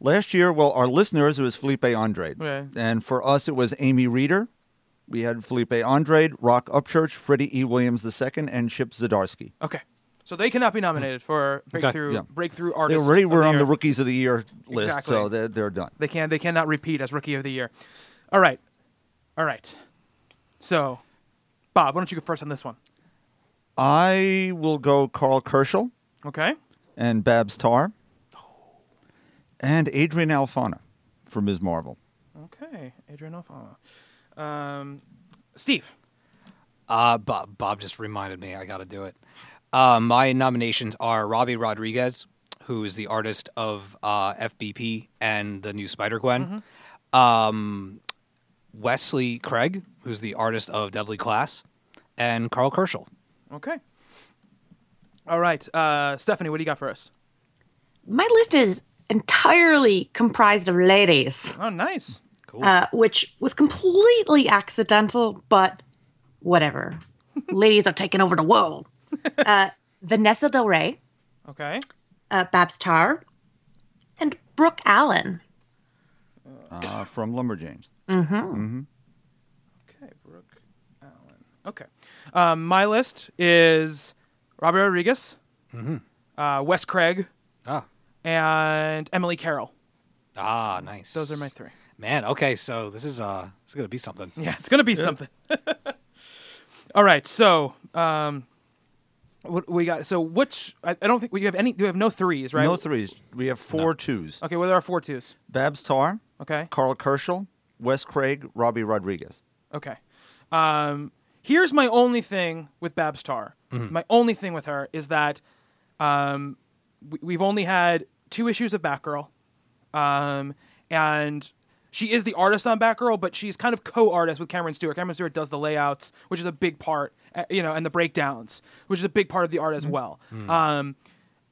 Last year, well, our listeners it was Felipe Andrade, Okay. and for us it was Amy Reeder. We had Felipe Andrade, Roc Upchurch, Freddie E. Williams II, and Chip Zdarsky. Okay. So they cannot be nominated for breakthrough Yeah. breakthrough They already were the on year. the Rookies of the Year list, Exactly. so they're, they're done. They can they cannot repeat as rookie of the year. All right, all right. So, Bob, why don't you go first on this one? I will go Karl Kerschl Okay. and Babs Tarr. And Adrian Alphona for Ms. Marvel. Okay, Adrian Alphona. Um, Steve. Uh, Bob, Bob just reminded me I got to do it. Uh, my nominations are Robbi Rodriguez, who is the artist of uh, FBP and the new Spider Gwen. Um, Wesley Craig, who's the artist of Deadly Class, and Karl Kerschl. Okay. All right, uh, Stephanie, what do you got for us? My list is entirely comprised of ladies, Oh, nice. Cool. Uh, which was completely accidental, but whatever. ladies are taking over the world. Uh, Vanessa Del Rey, Okay. uh, Babs Tarr, and Brooke Allen. Uh, from Lumberjanes. Okay, Brooke Allen. Okay. Um, my list is Robert Rodriguez, uh, Wes Craig, Ah, and Emily Carroll. ah, nice. Those are my three. Man, okay, so this is uh, this is gonna be something. Yeah, it's gonna be something. All right, so um, what we got? So which? I, I don't think we have any. We have no threes, right? No threes. We have four twos. Okay, what are our four twos? Babs Tarr, Okay. Karl Kerschl, Wes Craig, Robbi Rodriguez. Okay. Um, here's my only thing with Babs Tarr. My only thing with her is that um, we, we've only had two issues of Batgirl, um, and she is the artist on Batgirl, but she's kind of co-artist with Cameron Stewart. Cameron Stewart does the layouts, which is a big part, uh, you know, and the breakdowns, which is a big part of the art as well. Um,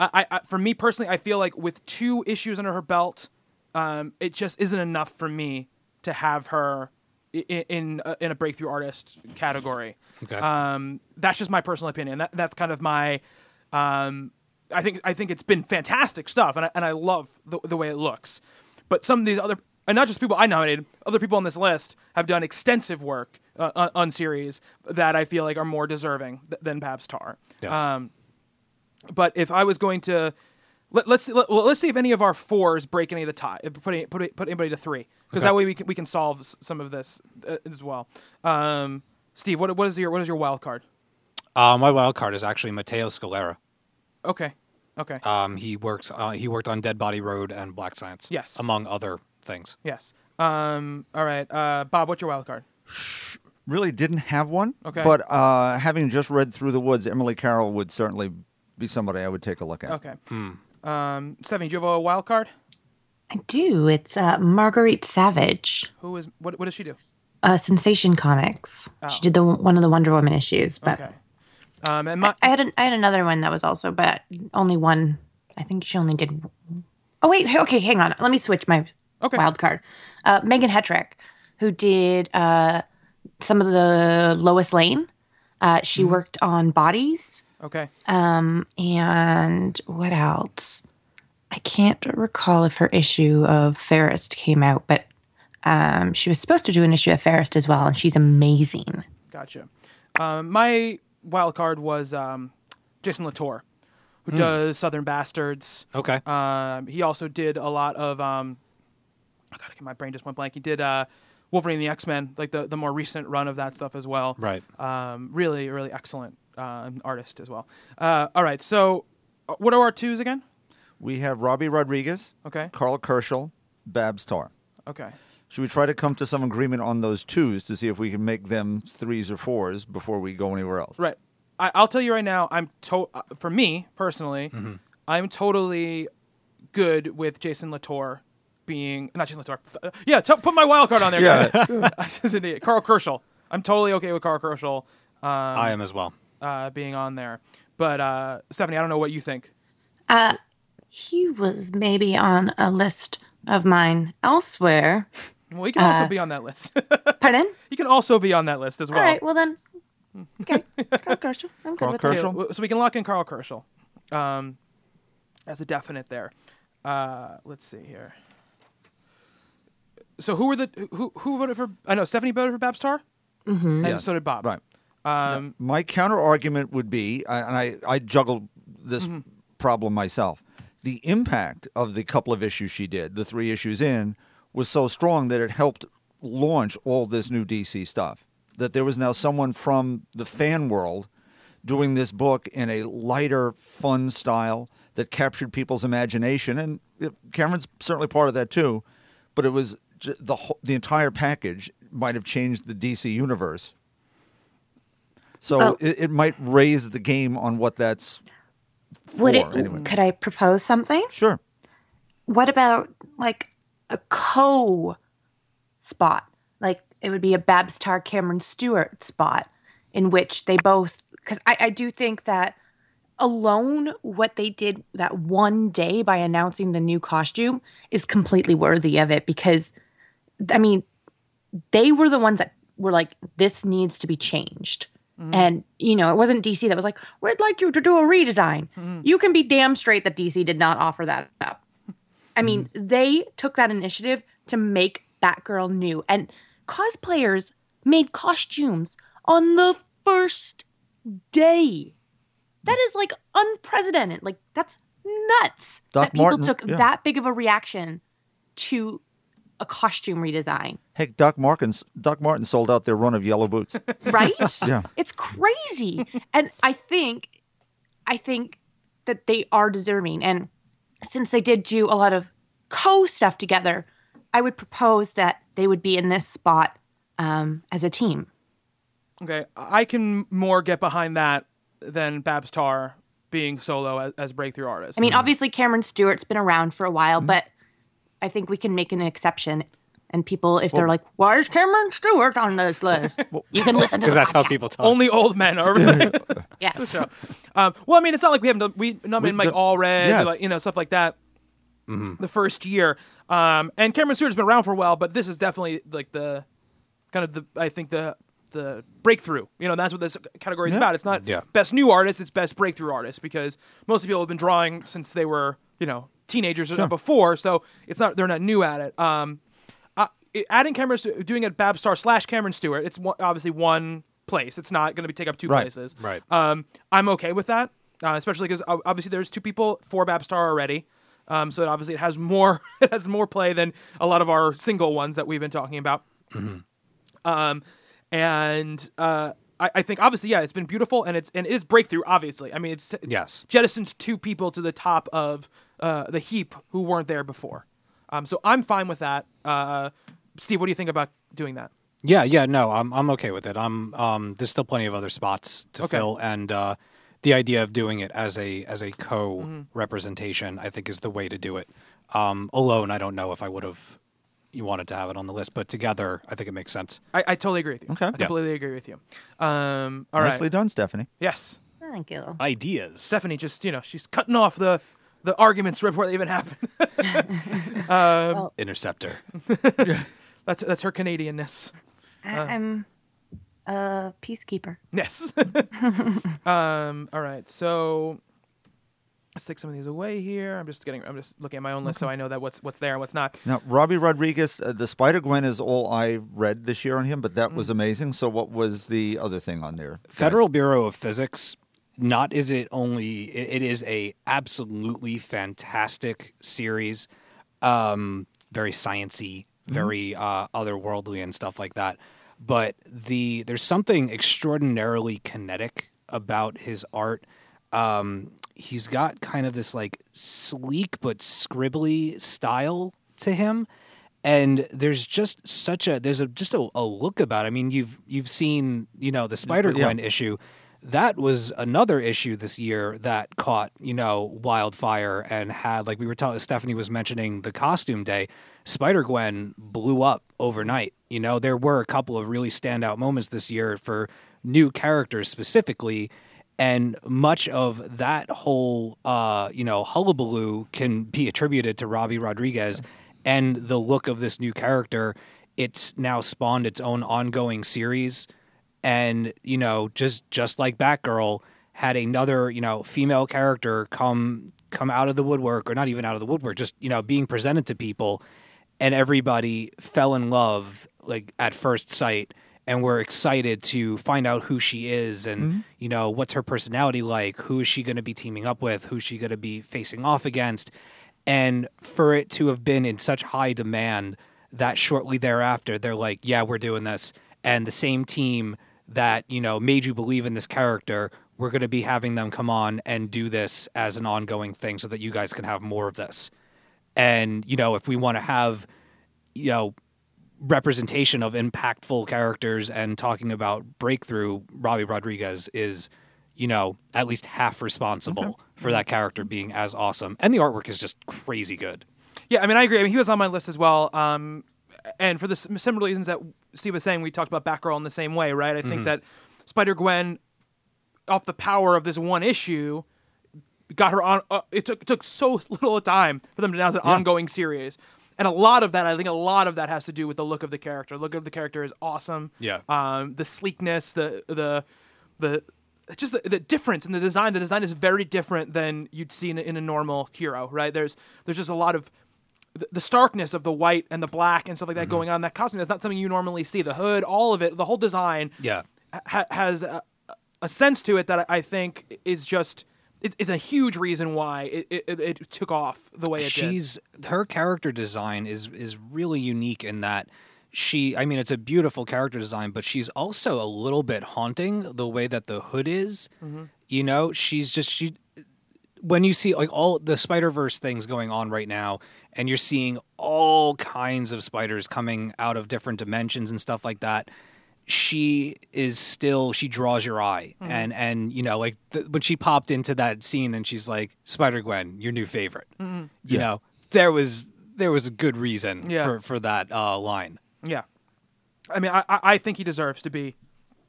I, I, for me personally, I feel like with two issues under her belt, um, it just isn't enough for me to have her i- i- in a, in a breakthrough artist category. Okay. Um, that's just my personal opinion. That that's kind of my. Um, I think I think it's been fantastic stuff, and I, and I love the the way it looks. But some of these other, and not just people I nominated, other people on this list have done extensive work uh, on, series that I feel like are more deserving th- than Babs Tarr. Yes. Um, but if I was going to let, let's let, let's see if any of our fours break any of the tie. Put any- put put anybody to three because Okay. that way we can we can solve s- some of this uh, as well. Um, Steve, what what is your what is your wild card? Uh, my wild card is actually Matteo Scalera. Okay, okay, Um, he works. Uh, he worked on Dead Body Road and Black Science. Yes. among other things. yes. Um, all right, uh, Bob, what's your wild card? Really didn't have one. Okay. But uh, having just read Through the Woods, Emily Carroll would certainly be somebody I would take a look at. Okay. Um, Stephanie, do you have a wild card? I do. It's uh, Marguerite Sauvage, Who is what? What does she do? uh, Sensation Comics. She did the one of the Wonder Woman issues, but Okay. Um, and my I had an, I had another one that was also, but only one. I think she only did. Oh wait, okay, hang on. Let me switch my Okay. wild card. Uh, Megan Hetrick, who did uh, some of the Lois Lane. Uh, she worked on Bodies, okay. um, and what else? I can't recall if her issue of Fairest came out, but um, she was supposed to do an issue of Fairest as well, and she's amazing. Gotcha. Um, my wild card was um, Jason Latour, who does Southern Bastards. Okay. Um, he also did a lot of. Um, I gotta get my brain just went blank. He did uh, Wolverine and the X Men, like the the more recent run of that stuff as well. Right. Um, really, really excellent um, artist as well. Uh, all right. So, uh, what are our twos again? We have Robbi Rodriguez, Okay. Karl Kerschl, Babs Tarr. Okay. Should we try to come to some agreement on those twos to see if we can make them threes or fours before we go anywhere else? Right. I, I'll tell you right now. I'm to uh, for me personally, I'm totally good with Jason Latour being not Jason Latour. uh, Yeah, t- put my wild card on there. Yeah. I was an idiot. Karl Kerschl. I'm totally okay with Karl Kerschl um, I am as well. uh, being on there. But uh, Stephanie, I don't know what you think. Uh, he was maybe on a list of mine elsewhere. Well, he can also be on that list. Pardon? he can also be on that list as well. All right, well then. Okay, Karl Kerschl. I'm good Karl with Kerschl? that. Herschel? Okay, so we can lock in Karl Kerschl um, as a definite there. Uh, let's see here. So who were the who who voted for? I know Stephanie voted for Babs Tarr, mm-hmm. and Yeah, so did Bob. Right. Um, My counter argument would be, and I, I juggled this Mm-hmm. problem myself. The impact of the couple of issues she did, the three issues in, was so strong that it helped launch all this new DC stuff. That there was now someone from the fan world doing this book in a lighter, fun style that captured people's imagination, and Cameron's certainly part of that too. But it was j- the the entire package might have changed the DC universe. So Oh. it, it might raise the game on what that's for. It? anyway. Could I propose something? Sure. What about like a co spot? Like it would be a Babs Tarr Cameron Stewart spot in which they both because I, I do think that alone what they did that one day by announcing the new costume is completely worthy of it because I mean they were the ones that were like this needs to be changed. Mm-hmm. And you know, it wasn't DC that was like, "We'd like you to do a redesign." Mm-hmm. You can be damn straight that DC did not offer that up. I mean, mm-hmm. they took that initiative to make Batgirl new, and cosplayers made costumes on the first day. That is like unprecedented. Like that's nuts. Doc that people Martin, took yeah. that big of a reaction to a costume redesign, Heck, Doc Martens, Doc Martin sold out their run of yellow boots. right? Yeah. It's crazy. and I think I think that they are deserving. And since they did do a lot of co stuff together, I would propose that they would be in this spot um, as a team. Okay, I can more get behind that than Babs Tarr being solo as, as breakthrough artist. I mean, obviously Cameron Stewart's been around for a while, but I think we can make an exception. And people, if they're like, "Why is Cameron Stewart on this list?" you can listen to because the that's how people talk. only old men are. Yes. um, well, I mean, it's not like we haven't done, we nominated Mike Allred, yes. like, you know, stuff like that. The first year, um, and Cameron Stewart's been around for a while, but this is definitely like the kind of the I think the the breakthrough. You know, that's what this category is Yeah. about. It's not Yeah. best new artist; it's best breakthrough artist because most people have been drawing since they were you know teenagers or before, so it's not they're not new at it. Um, uh, adding Cameron, Stu- doing it Babs Tarr slash Cameron Stewart, it's one, obviously one place. It's not going to be take up two Right. places. Right. Um, I'm okay with that, uh, especially because obviously there's two people for Babs Tarr already. Um, so it obviously it has more it has more play than a lot of our single ones that we've been talking about. Um, and uh, I, I think obviously yeah, it's been beautiful and it's and it is breakthrough. Obviously, I mean it's, it's Yes. jettisons two people to the top of uh, the heap who weren't there before. Um, so I'm fine with that. Uh, Steve, what do you think about doing that? Yeah, yeah, no, I'm I'm okay with it. I'm um there's still plenty of other spots to Okay. fill and uh the idea of doing it as a as a co Mm-hmm. representation I think is the way to do it. Um alone I don't know if I would have you wanted to have it on the list, but together I think it makes sense. I, I totally agree with you. Okay. I Yeah. completely agree with you. Um, all right. Nicely done, Stephanie. Yes. Thank you. Ideas. Stephanie just, you know, she's cutting off the the arguments before they even happen. Well, Interceptor. that's that's her Canadianness. I- I'm a peacekeeper. Yes. um, all right. So let's take some of these away here. I'm just getting I'm just looking at my own list so I know that what's what's there and what's not. Now, Robbi Rodriguez, uh, the Spider Gwen is all I read this year on him, but that Mm. was amazing. So, what was the other thing on there? guys? Federal Bureau of Physics. Not is it only it is a absolutely fantastic series, um, very sciency, very uh, otherworldly and stuff like that. But the there's something extraordinarily kinetic about his art. Um, he's got kind of this like sleek but scribbly style to him and there's just such a there's a just a, a look about it. I mean you've you've seen you know the Spider yeah. Gwen issue that was another issue this year that caught you know wildfire and had like we were telling Stephanie was mentioning the costume day Spider Gwen blew up overnight you know there were a couple of really standout moments this year for new characters specifically and much of that whole uh, you know hullabaloo can be attributed to Robbi Rodriguez and the look of this new character. It's now spawned its own ongoing series, and you know just just like Batgirl had another you know female character come come out of the woodwork or not even out of the woodwork just you know being presented to people. And everybody fell in love like at first sight and we're excited to find out who she is and mm-hmm. you know what's her personality like who is she going to be teaming up with who's she going to be facing off against. And for it to have been in such high demand that shortly thereafter they're like yeah we're doing this. And the same team that you know made you believe in this character. We're going to be having them come on and do this as an ongoing thing, so that you guys can have more of this. And you know, if we want to have, you know, representation of impactful characters and talking about breakthrough, Robbi Rodriguez is, you know, at least half responsible for that character being as awesome. And the artwork is just crazy good. Yeah, I mean, I agree. I mean, he was on my list as well. Um, and for the similar reasons that Steve was saying, we talked about Batgirl in the same way, right? I think that Spider Gwen, off the power of this one issue, got her on. Uh, it took it took so little time for them to announce an ongoing series, and a lot of that, I think, a lot of that has to do with the look of the character. The look of the character is awesome. Yeah. Um, the sleekness, the the the just the, the difference in the design. The design is very different than you'd see in a, in a normal hero, right? There's there's just a lot of the, the starkness of the white and the black and stuff like that mm-hmm. going on. That costume is not something you normally see. The hood, all of it, the whole design Yeah. ha- has a, a sense to it that I think is just it, it's a huge reason why it, it, it took off the way it did. she's her character design is is really unique in that she I mean it's a beautiful character design but she's also a little bit haunting the way that the hood is mm-hmm. you know she's just she when you see like all the Spider Verse things going on right now, and you're seeing all kinds of spiders coming out of different dimensions and stuff like that, she is still she draws your eye, and and you know like th- when she popped into that scene and she's like Spider Gwen, your new favorite, you know there was there was a good reason Yeah. for for that uh, line. Yeah, I mean, I I I think he deserves to be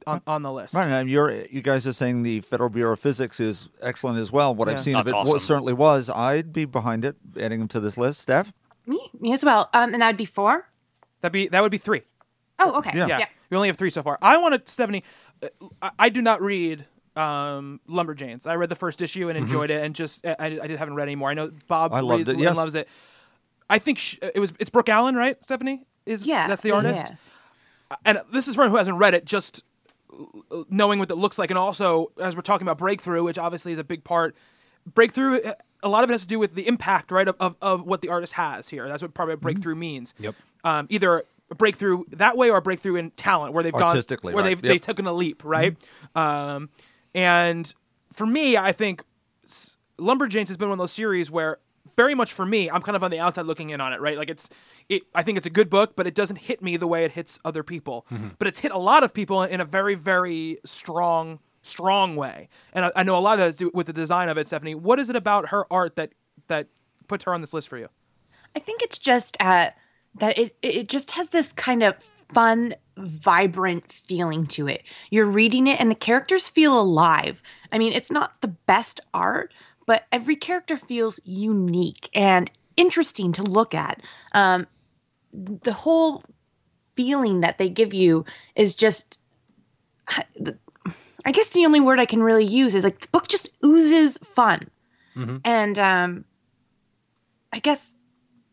on, on the list. Right, and you're you guys are saying the Federal Bureau of Physics is excellent as well. What Yeah. I've seen That's of it awesome. wa- certainly was. I'd be behind it, adding them to this list. Steph, Me, me as well. Um, and that'd be four. That'd be that would be three. Oh, okay. Yeah. Yeah, yeah. we only have three so far. I want to Stephanie. uh, I, I do not read um, Lumberjanes. I read the first issue and enjoyed it, and just I, I just haven't read anymore. I know Bob I loved reads it, and yes. loves it. I think sh it was it's Brooke Allen, right? Stephanie is Yeah, that's the artist. yeah. and this is for anyone who hasn't read it, just knowing what it looks like, and also as we're talking about breakthrough, which obviously is a big part. Breakthrough, a lot of it has to do with the impact, right, of, of, of what the artist has here. That's what of breakthrough means. Yep. Um, either a breakthrough that way or a breakthrough in talent, where they've gone, where right. they've they've taken a leap, right? Um, and for me, I think Lumberjanes has been one of those series where very much for me, I'm kind of on the outside looking in on it, right? Like it's, it, I think it's a good book, but it doesn't hit me the way it hits other people. But it's hit a lot of people in a very, very strong, strong way. And I, I know a lot of that has to do with the design of it, Stephanie. What is it about her art that that puts her on this list for you? I think it's just uh, that it it just has this kind of fun, vibrant feeling to it. You're reading it, and the characters feel alive. I mean, it's not the best art, but every character feels unique and interesting to look at. Um, the whole feeling that they give you is just I guess the only word I can really use is like the book just oozes fun. Mm-hmm. And um I guess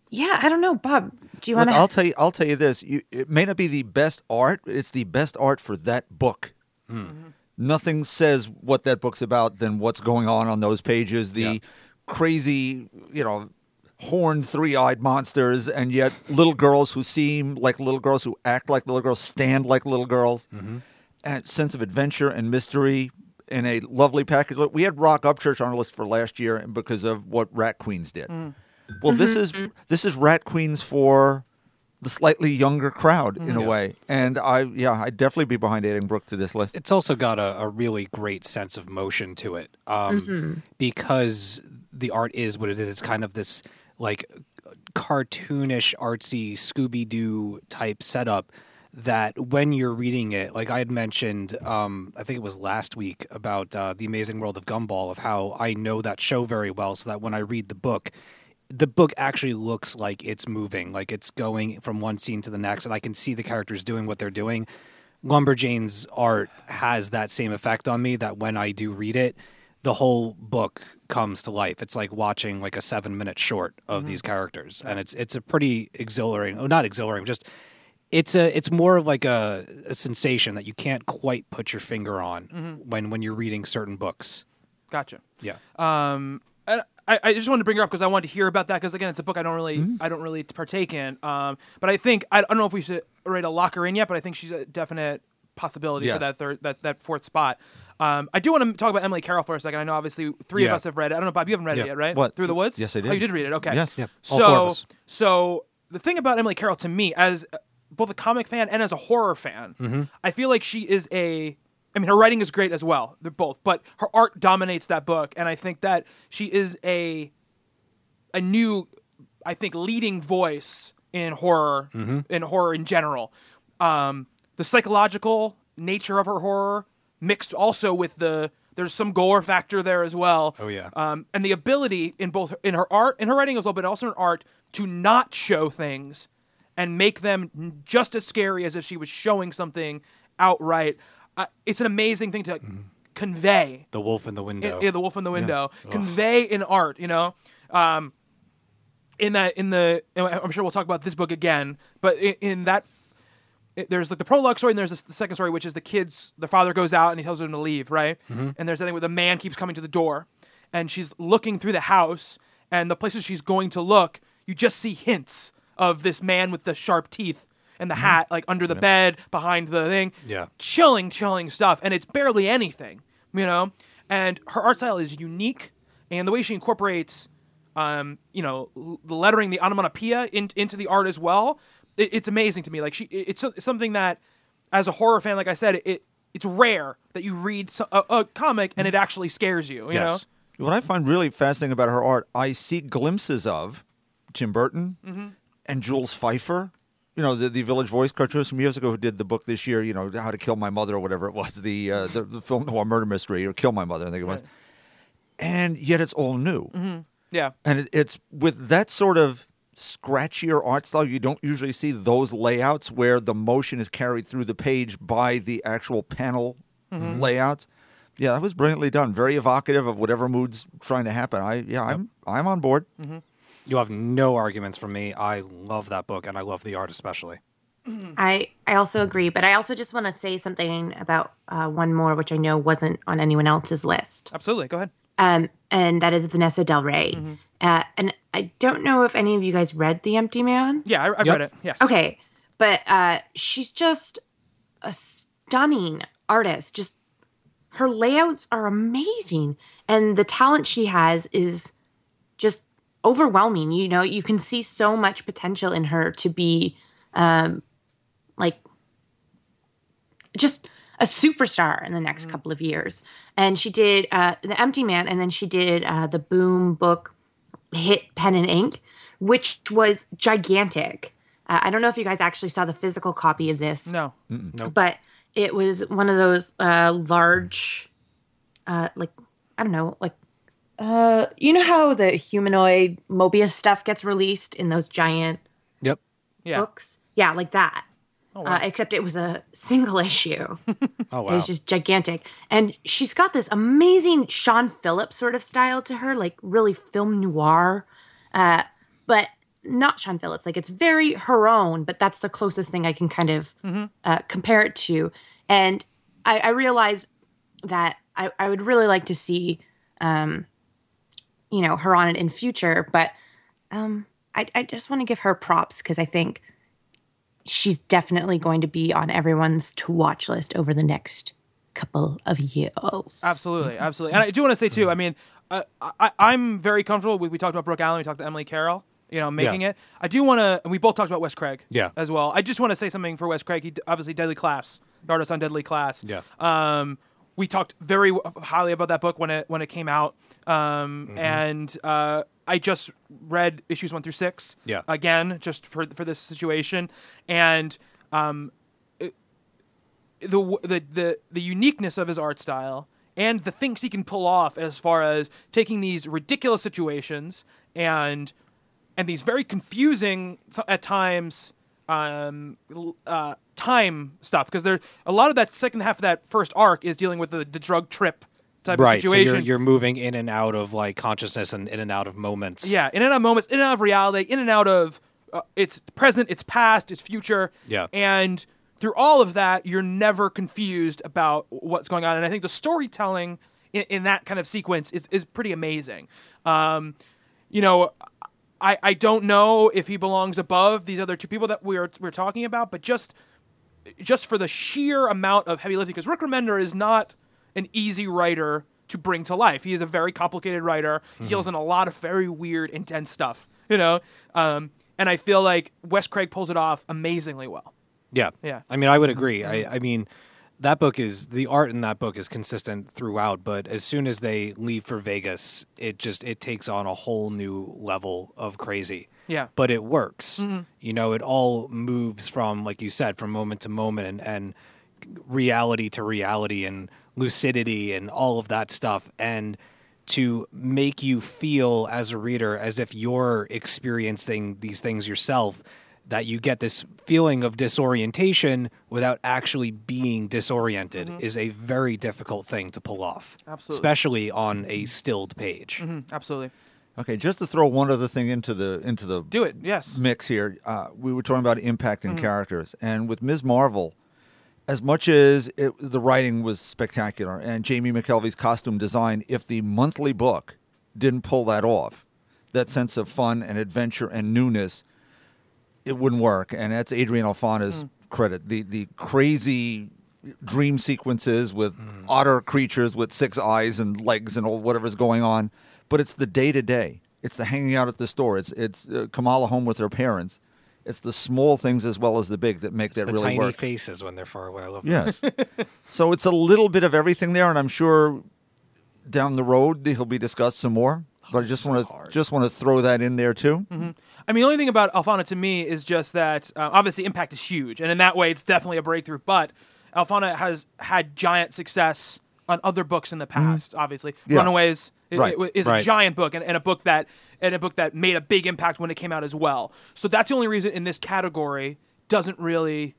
yeah, I don't know, Bob. Do you want to I'll tell you. I'll tell you this. You, it may not be the best art, but it's the best art for that book. Hmm. Mm-hmm. Nothing says what that book's about than what's going on on those pages. The Yeah. crazy, you know, horned, three-eyed monsters, and yet little girls who seem like little girls, who act like little girls, stand like little girls, mm-hmm. and sense of adventure and mystery. In a lovely package. Look, We had Roc Upchurch on our list for last year because of what Rat Queens did. Mm. Well, this mm-hmm. is this is Rat Queens for the slightly younger crowd in a mm. way, and I yeah I'd definitely be behind adding Brooke to this list. it's also got a, a really great sense of motion to it um, mm-hmm. because the art is what it is. It's kind of this like cartoonish, artsy Scooby Doo type setup that when you're reading it, like I had mentioned, um, I think it was last week about uh, the Amazing World of Gumball, of how I know that show very well, so that when I read the book. The book actually looks like it's moving, like it's going from one scene to the next, and I can see the characters doing what they're doing. Lumberjane's art has that same effect on me that when I do read it, the whole book comes to life. It's like watching like a seven minute short of these characters. And it's it's a pretty exhilarating oh not exhilarating, just it's a it's more of like a, a sensation that you can't quite put your finger on when when you're reading certain books. Gotcha. Yeah. Um, I, I just wanted to bring her up because I wanted to hear about that because again, it's a book I don't really, I don't really partake in. Um, but I think I, don't know if we should ready a locker in yet, but I think she's a definite possibility Yes. for that third that that fourth spot. Um, I do want to talk about Emily Carroll for a second. I know obviously three of us have read it. I don't know, Bob, you haven't read Yeah. it yet, right? What? Through the Woods? Yes, I Oh, did. you did read it. Okay. Yes. Yep. So, All four of us. so the thing about Emily Carroll to me, as uh, both a comic fan and as a horror fan, Mm-hmm. I feel like she is a. I mean, her writing is great as well. They're both, but her art dominates that book, and I think that she is a a new, I think, leading voice in horror, Mm-hmm. in horror in general. Um, the psychological nature of her horror, mixed also with the there's some gore factor there as well. Oh, yeah. um, and the ability in both in her art, in her writing as well, but also in her art to not show things and make them just as scary as if she was showing something outright. Uh, it's an amazing thing to convey The wolf in the window. yeah, the wolf in the window convey in art you know um in that in the i'm sure we'll talk about this book again but in, in that it, there's like the prologue story and there's this, the second story which is the kids the father goes out and he tells them to leave right? And there's that thing where the man keeps coming to the door and she's looking through the house and the places she's going to look you just see hints of this man with the sharp teeth and the hat like under the bed behind the thing. Yeah. chilling, chilling stuff, and it's barely anything, you know. And her art style is unique, and the way she incorporates, um, you know, the lettering, the onomatopoeia in, into the art as well, it, it's amazing to me. Like she, it- it's, something that, as a horror fan, like I said, it it's rare that you read so, a, a comic and it actually scares you. You Yes. What I find really fascinating about her art, I see glimpses of Tim Burton Mm-hmm. and Jules Feiffer. You know, the, the Village Voice cartoonist from years ago who did the book this year, you know, How to Kill My Mother or whatever it was, the uh, the, the film noir murder mystery, or Kill My Mother, I think it was. And yet it's all new. know, yeah, And it, it's with that sort of scratchier art style, you don't usually see those layouts where the motion is carried through the page by the actual panel layouts. Yeah, that was brilliantly done. Very evocative of whatever mood's trying to happen. I yeah, I'm I'm on board. You have no arguments from me. I love that book, and I love the art especially. I I also agree, but I also just want to say something about uh, one more, which I know wasn't on anyone else's list, absolutely. Go ahead. Um, and that is Vanessa Del Rey. Mm-hmm. Uh, and I don't know if any of you guys read The Empty Man. Yeah, I, I've Yep. read it. Yes. Okay, but uh, she's just a stunning artist. Just her layouts are amazing, and the talent she has is just overwhelming. You know, you can see so much potential in her to be, um, like, just a superstar in the next couple of years. And she did uh, The Empty Man, and then she did uh, the Boom book hit Pen and Ink, which was gigantic. Uh, I don't know if you guys actually saw the physical copy of this, No. but it was one of those uh, large, uh, like I don't know, like uh, you know how the humanoid Moebius stuff gets released in those giant Yep. Yeah. books? Yeah, like that. Uh, except it was a single issue. Oh wow. It was just gigantic. And she's got this amazing Sean Phillips sort of style to her, like really film noir. Uh, but not Sean Phillips. Like it's very her own, but that's the closest thing I can kind of uh, compare it to. And I, I realize that I, I would really like to see, um, you know, her on it in future. But um, I, I just want to give her props because I think she's definitely going to be on everyone's to watch list over the next couple of years. Absolutely, absolutely. And I do want to say too. I mean, uh, I, I'm very comfortable. We, we talked about Brooke Allen. We talked to Emily Carroll. You know, making Yeah. it. I do want to. And we both talked about Wes Craig. Yeah. As well. I just want to say something for Wes Craig. He obviously Deadly Class, the artist on Deadly Class. Yeah. Um, we talked very highly about that book when it when it came out. Um, Mm-hmm. and uh, I just read issues one through six. Yeah. Again, just for for this situation, and um, the the the the uniqueness of his art style and the things he can pull off as far as taking these ridiculous situations and and these very confusing at times um, uh, time stuff because there a lot of that second half of that first arc is dealing with the, the drug trip type right. of So situation. you're you're moving in and out of like consciousness and in and out of moments. Yeah, in and out of moments, in and out of reality, in and out of uh, it's present, it's past, it's future. Yeah. And through all of that, you're never confused about what's going on. And I think the storytelling in, in that kind of sequence is, is pretty amazing. Um, you know, I, I don't know if he belongs above these other two people that we're we're talking about, but just just for the sheer amount of heavy lifting, because Rick Remender is not an easy writer to bring to life. He is a very complicated writer. He deals in a lot of very weird, intense stuff, you know. Um, and I feel like Wes Craig pulls it off amazingly well. Yeah. Yeah. I mean, I would agree. I, I mean, that book is the art in that book is consistent throughout, but as soon as they leave for Vegas, it just it takes on a whole new level of crazy. Yeah. But it works. Mm-hmm. You know, it all moves from like you said, from moment to moment and, and reality to reality and lucidity and all of that stuff and to make you feel as a reader as if you're experiencing these things yourself that you get this feeling of disorientation without actually being disoriented mm-hmm. is a very difficult thing to pull off Absolutely. especially on a stilled page mm-hmm. Absolutely. Okay, just to throw one other thing into the into the Do it. Yes. mix here. Uh, we were talking about impacting mm-hmm. characters, and with Ms. Marvel, as much as it, the writing was spectacular and Jamie McKelvie's costume design, if the monthly book didn't pull that off, that sense of fun and adventure and newness, it wouldn't work. And that's Adrian Alphona's hmm. credit. The the crazy dream sequences with hmm. otter creatures with six eyes and legs and all whatever's going on, but it's the day to day. It's the hanging out at the store. It's it's uh, Kamala home with her parents. It's the small things as well as the big that make It's that the really tiny work. faces when they're far away i love Yes. so it's a little bit of everything there, and I'm sure down the road he'll be discussed some more. But I oh, just so want to just want to throw that in there too. Mm-hmm. I mean, the only thing about Alphona to me is just that uh, obviously impact is huge, and in that way, it's definitely a breakthrough. But Alphona has had giant success on other books in the past. Obviously, Mm-hmm. Yeah. Runaways i- Right. i- is Right. a giant book, and, and a book that and a book that made a big impact when it came out as well. So that's the only reason in this category doesn't really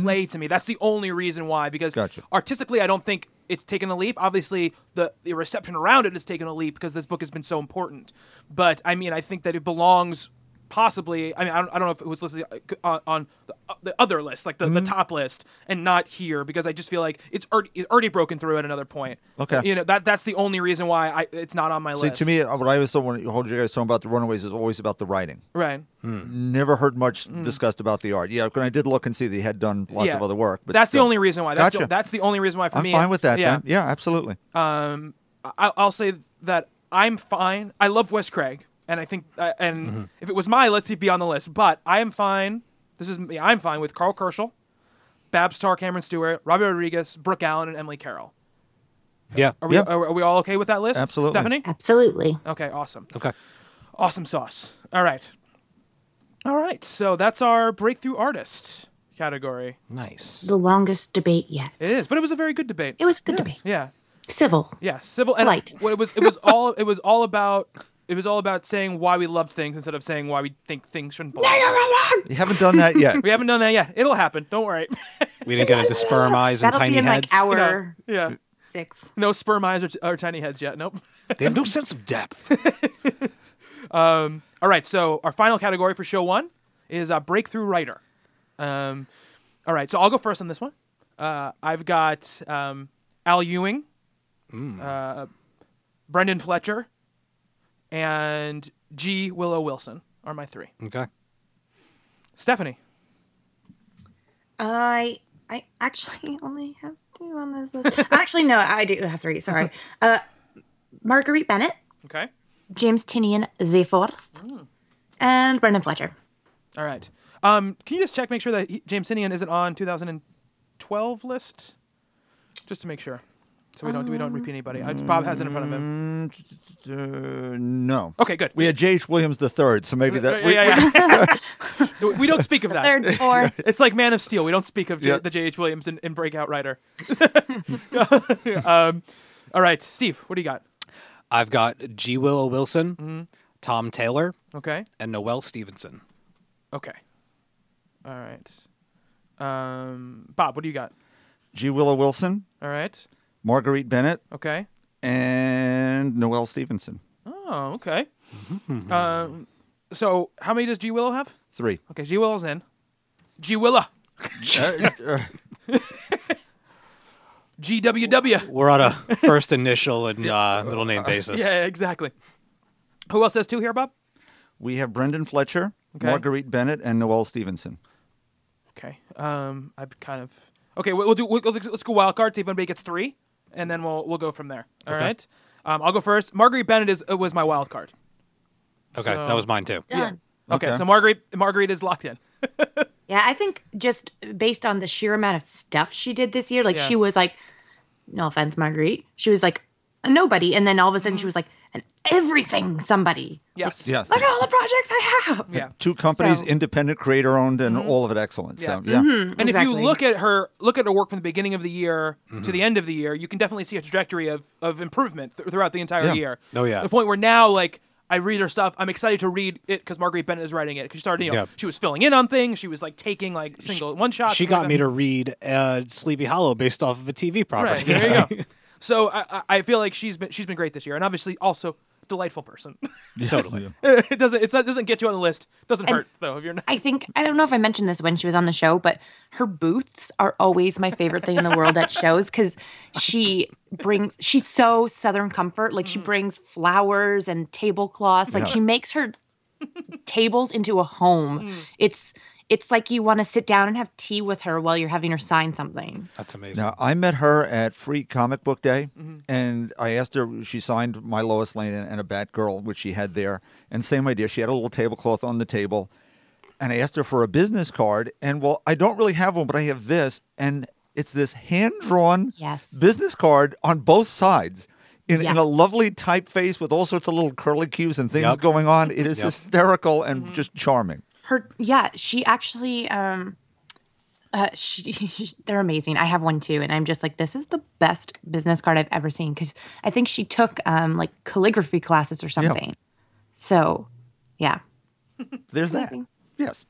play to me. That's the only reason why, because Mm-hmm. Gotcha. artistically, I don't think it's taken a leap. Obviously, the the reception around it has taken a leap because this book has been so important. But I mean, I think that it belongs possibly. I mean, I don't, I don't know if it was listed uh, on, on the, uh, the other list, like the, Mm-hmm. the top list, and not here because I just feel like it's already, it's already broken through at another point. Okay. you know that that's the only reason why I, it's not on my See, list. to me, uh, what I always thought when you hold you guys talking about the Runaways is always about the writing. right? Never heard much discussed about the art. Yeah, when I did look and see that he had done lots. Yeah. of other work. But that's still. the only reason why. That's Gotcha. the, that's the only reason why for I'm me. fine with that. Yeah. Then. Yeah, absolutely. um, I, I'll say that I'm fine. I love Wes Craig, and I think, uh, and Mm-hmm. if it was my list, he'd be on the list. But I am fine. This is me. I'm fine with Karl Kerschl, Babs Tarr, Cameron Stewart, Robbi Rodriguez, Brooke Allen, and Emily Carroll. yeah Are we, Yep. are, are we all okay with that list? Absolutely. Stephanie. Absolutely. Okay, awesome, okay awesome sauce. All right, all right. So that's our breakthrough artist category. nice The longest debate yet. It is, but it was a very good debate. It was a good debate. Yeah. Civil. Yeah, civil and Polite. what it was it was all it was all about it was all about saying why we loved things instead of saying why we think things shouldn't belong. You haven't done that yet. We haven't done that yet. It'll happen. Don't worry. we didn't get into sperm eyes and That'll tiny be in heads like hour yeah. six. No sperm eyes or, or tiny heads yet. Nope. they have no sense of depth All right. So our final category for show one is a breakthrough writer. Um, all right. So I'll go first on this one. Uh, I've got um, Al Ewing, uh, Brendan Fletcher, and G. Willow Wilson are my three. okay Stephanie. I I actually only have two on this list. actually, no, I do have three. Sorry. Uh, Marguerite Bennett, Okay. James Tynion the fourth, and Brendan Fletcher. All right. Um, can you just check, make sure that he, James Tynion isn't on 2012 list, just to make sure, so we don't we don't repeat anybody. I, Bob has it in front of him. Uh, no. Okay, good. We had J.H. Williams the third, so maybe that. Uh, we- yeah, yeah. we don't speak of that. Third, fourth. It's like Man of Steel. We don't speak of J- Yeah. the J.H. Williams in, in Breakout Writer. um, all right, Steve, what do you got? i've got g willow wilson tom taylor Okay. and noelle stevenson Okay. All right. Um, Bob, what do you got? G. Willow Wilson, All right. Marguerite Bennett, Okay. and Noelle Stevenson. Oh, okay. um, so how many does G Willow have? Three. Okay, G Willow's in. G Willa. Uh, uh, GWW. we're on a first initial and uh, middle name basis Yeah, exactly. Who else has two here, Bob? we have Brendan Fletcher, Okay. Marguerite Bennett, and Noelle Stevenson. Okay. Um, I kind of. Okay, we'll, we'll do. We'll, let's go wild card. See if anybody gets three, and then we'll we'll go from there. All right. Um, I'll go first. Marguerite Bennett is uh, was my wild card. Okay, So- that was mine too. Done. Okay, Okay. so Marguerite Marguerite is locked in. Yeah, I think just based on the sheer amount of stuff she did this year, like Yeah. she was like, no offense, Marguerite, she was like a nobody, and then all of a sudden she was like an everything somebody. Yes. Yes. Look at all the projects I have. Yeah. Two companies, So- independent, creator owned, and mm-hmm. all of it excellent. So mm-hmm. yeah. Mm-hmm. And if you look at her, look at her work from the beginning of the year to the end of the year, you can definitely see a trajectory of, of improvement th- throughout the entire Yeah. year. Oh, yeah. The point where now, like, I read her stuff. I'm excited to read it because Marguerite Bennett is writing it. Because she started, you know, Yeah. she was filling in on things. She was like taking like single one shots. She things like got me to read uh, Sleepy Hollow based off of a TV property. Right there you go. So I, I- I feel like she's been she's been great this year, and obviously also delightful person. totally. it doesn't it's not, doesn't get you on the list. Doesn't And- hurt though if you're not. I think I don't know if I mentioned this when she was on the show, but her booths are always my favorite thing in the world at shows because she brings she's so Southern comfort. Like she mm. brings flowers and tablecloths. Like Yeah. she makes her tables into a home. Mm. It's it's like you want to sit down and have tea with her while you're having her sign something. That's amazing. Now I met her at Free Comic Book Day, mm-hmm. and I asked her. She signed my Lois Lane and a Batgirl, which she had there. And same idea. She had a little tablecloth on the table, and I asked her for a business card. And well, I don't really have one, but I have this, and it's this hand drawn Yes. business card on both sides. In, in a lovely typeface with all sorts of little curly cues and things Yep. going on. It is Yep. hysterical and mm-hmm. just charming. Her yeah, she actually um uh, she, they're amazing. I have one too, and I'm just like, this is the best business card I've ever seen because I think she took um, like calligraphy classes or something. So, yeah, There's that. Yes.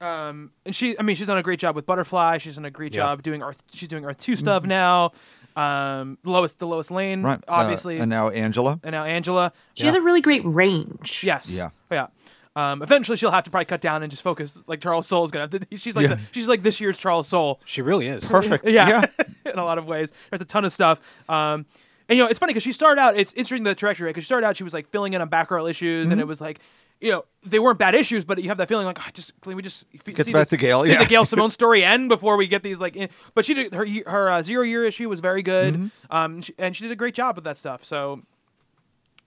Um, and she, I mean, she's done a great job with Butterfly. She's done a great Yeah. job doing Earth. She's doing Earth Two stuff now. Um, Lois, the Lois Lane, Right. Uh, obviously, and now Angela. and now Angela. she has a really great range. Yes. Yeah. Yeah. Um, eventually, she'll have to probably cut down and just focus. Like Charles Soule Soule's gonna have to. She's like Yeah. the, she's like this year's Charles Soule. she really is. Perfect. Yeah. in a lot of ways, there's a ton of stuff. Um, and you know, it's funny because she started out. It's interesting the trajectory because she started out. She was like filling in on Batgirl issues, Mm-hmm. and it was like. You know, they weren't bad issues, but you have that feeling like, oh, just can we just f- Get see back this- to Gail, see yeah. the Gail Simone story end before we get these like. In- but she did her her uh, zero year issue was very good, Mm-hmm. um, she, and she did a great job with that stuff. So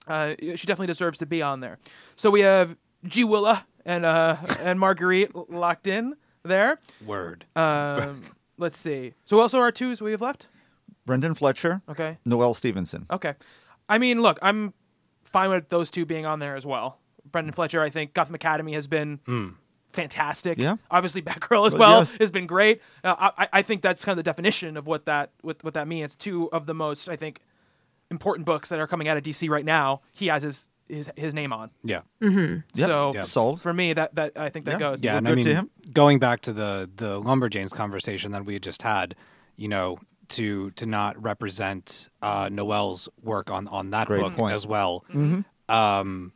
uh, she definitely deserves to be on there. So we have G Willa and uh, and Marguerite locked in there. Word. Um, let's see. So who else are our twos we have left? Brendan Fletcher, Okay. Noelle Stevenson. Okay. I mean, look, I'm fine with those two being on there as well. Brendan Fletcher, I think Gotham Academy has been mm. fantastic. Yeah. Obviously, Batgirl as Well, well yes. has been great. Uh, I, I think that's kind of the definition of what that what, what that means. Two of the most, I think, important books that are coming out of DC right now. He has his his, his name on. Yeah. Yep. So Yeah. Sold. for me, that that I think that Yeah. goes. Yeah, Look and I mean, to him. going back to the the lumberjanes conversation that we had just had, you know, to to not represent uh, Noelle's work on on that Great book point. as well. Um,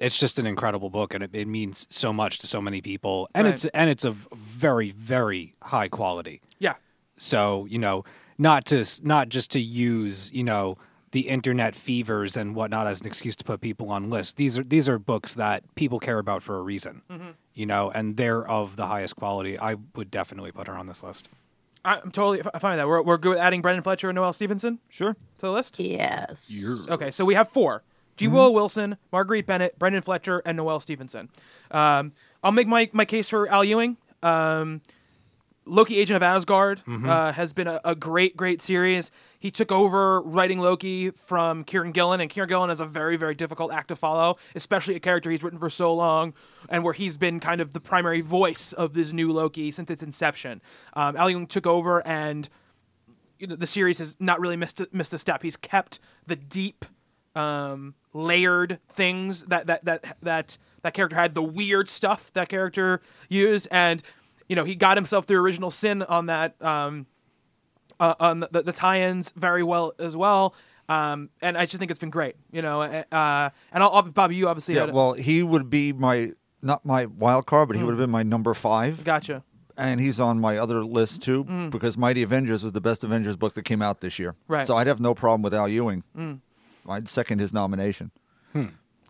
it's just an incredible book, and it, it means so much to so many people, and Right. it's and it's of very very high quality. Yeah. So you know, not to not just to use you know the internet fevers and whatnot as an excuse to put people on lists. These are these are books that people care about for a reason. You know, and they're of the highest quality. I would definitely put her on this list. I'm totally f- fine with that. We're, we're good with adding Brendan Fletcher and Noelle Stevenson Sure. to the list. Yes. Okay, so we have four: G. Mm-hmm. Will Wilson, Marguerite Bennett, Brendan Fletcher, and Noelle Stevenson. Um, I'll make my, my case for Al Ewing. Um, Loki, Agent of Asgard, Mm-hmm. uh, has been a, a great, great series. He took over writing Loki from Kieron Gillen, and Kieron Gillen is a very, very difficult act to follow, especially a character he's written for so long, and where he's been kind of the primary voice of this new Loki since its inception. Um, Al Ewing took over, and you know, the series has not really missed a, missed a step. He's kept the deep, um, layered things that that that that that character had, the weird stuff that character used, and you know he got himself through original sin on that um, uh, on the, the tie-ins very well as well. Um, and I just think it's been great, you know. Uh, and I'll, I'll, Bobby, you obviously Yeah. had a- Well, he would be my not my wild card, but he would Hmm. have been my number five, gotcha. and he's on my other list too because Mighty Avengers was the best Avengers book that came out this year. Right. So I'd have no problem with Al Ewing. I'd second his nomination.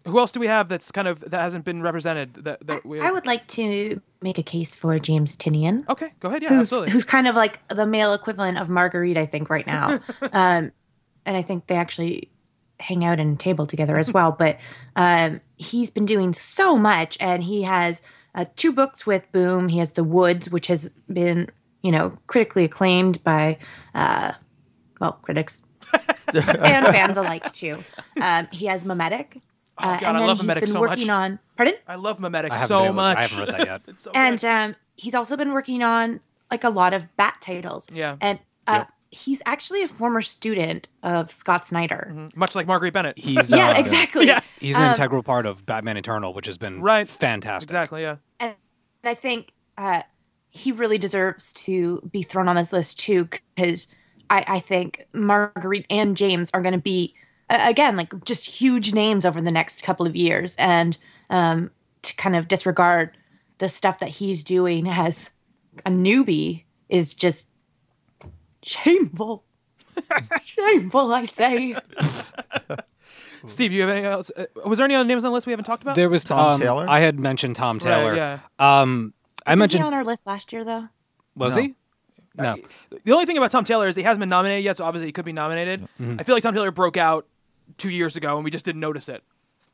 Who else do we have that's kind of that hasn't been represented? That that we. I would like to make a case for James Tynion. Okay, go ahead. Yeah, who's, absolutely. who's kind of like the male equivalent of Marguerite, I think, right now. um, and I think they actually hang out and table together as well. But um, he's been doing so much, and he has uh, two books with Boom. He has The Woods, which has been, you know, critically acclaimed by, uh, well, critics and fans alike too. Um, he has Memetic. Oh, God, uh, I and then love he's Memetic been so working much. on. Pardon? I love Memetic I so been able- much. I haven't read that yet. It's so and um, he's also been working on like a lot of bat titles. Yeah. and uh, Yep. he's actually a former student of Scott Snyder. much like Marguerite Bennett. He's Yeah, uh, exactly. Yeah. He's an Um, integral part of Batman Eternal, which has been Right. fantastic. exactly. Yeah. and I think uh, he really deserves to be thrown on this list too, because I, I think Marguerite and James are going to be again like just huge names over the next couple of years, and um, to kind of disregard the stuff that he's doing as a newbie is just shameful. shameful, I say. Steve, you have anything else? Uh, was there any other names on the list we haven't talked about? There was Tom um, Taylor? I had mentioned Tom Taylor. yeah. Um, I Wasn't mentioned he on our list last year though. was No. he? No. The only thing about Tom Taylor is he hasn't been nominated yet, so obviously he could be nominated. Mm-hmm. I feel like Tom Taylor broke out two years ago and we just didn't notice it.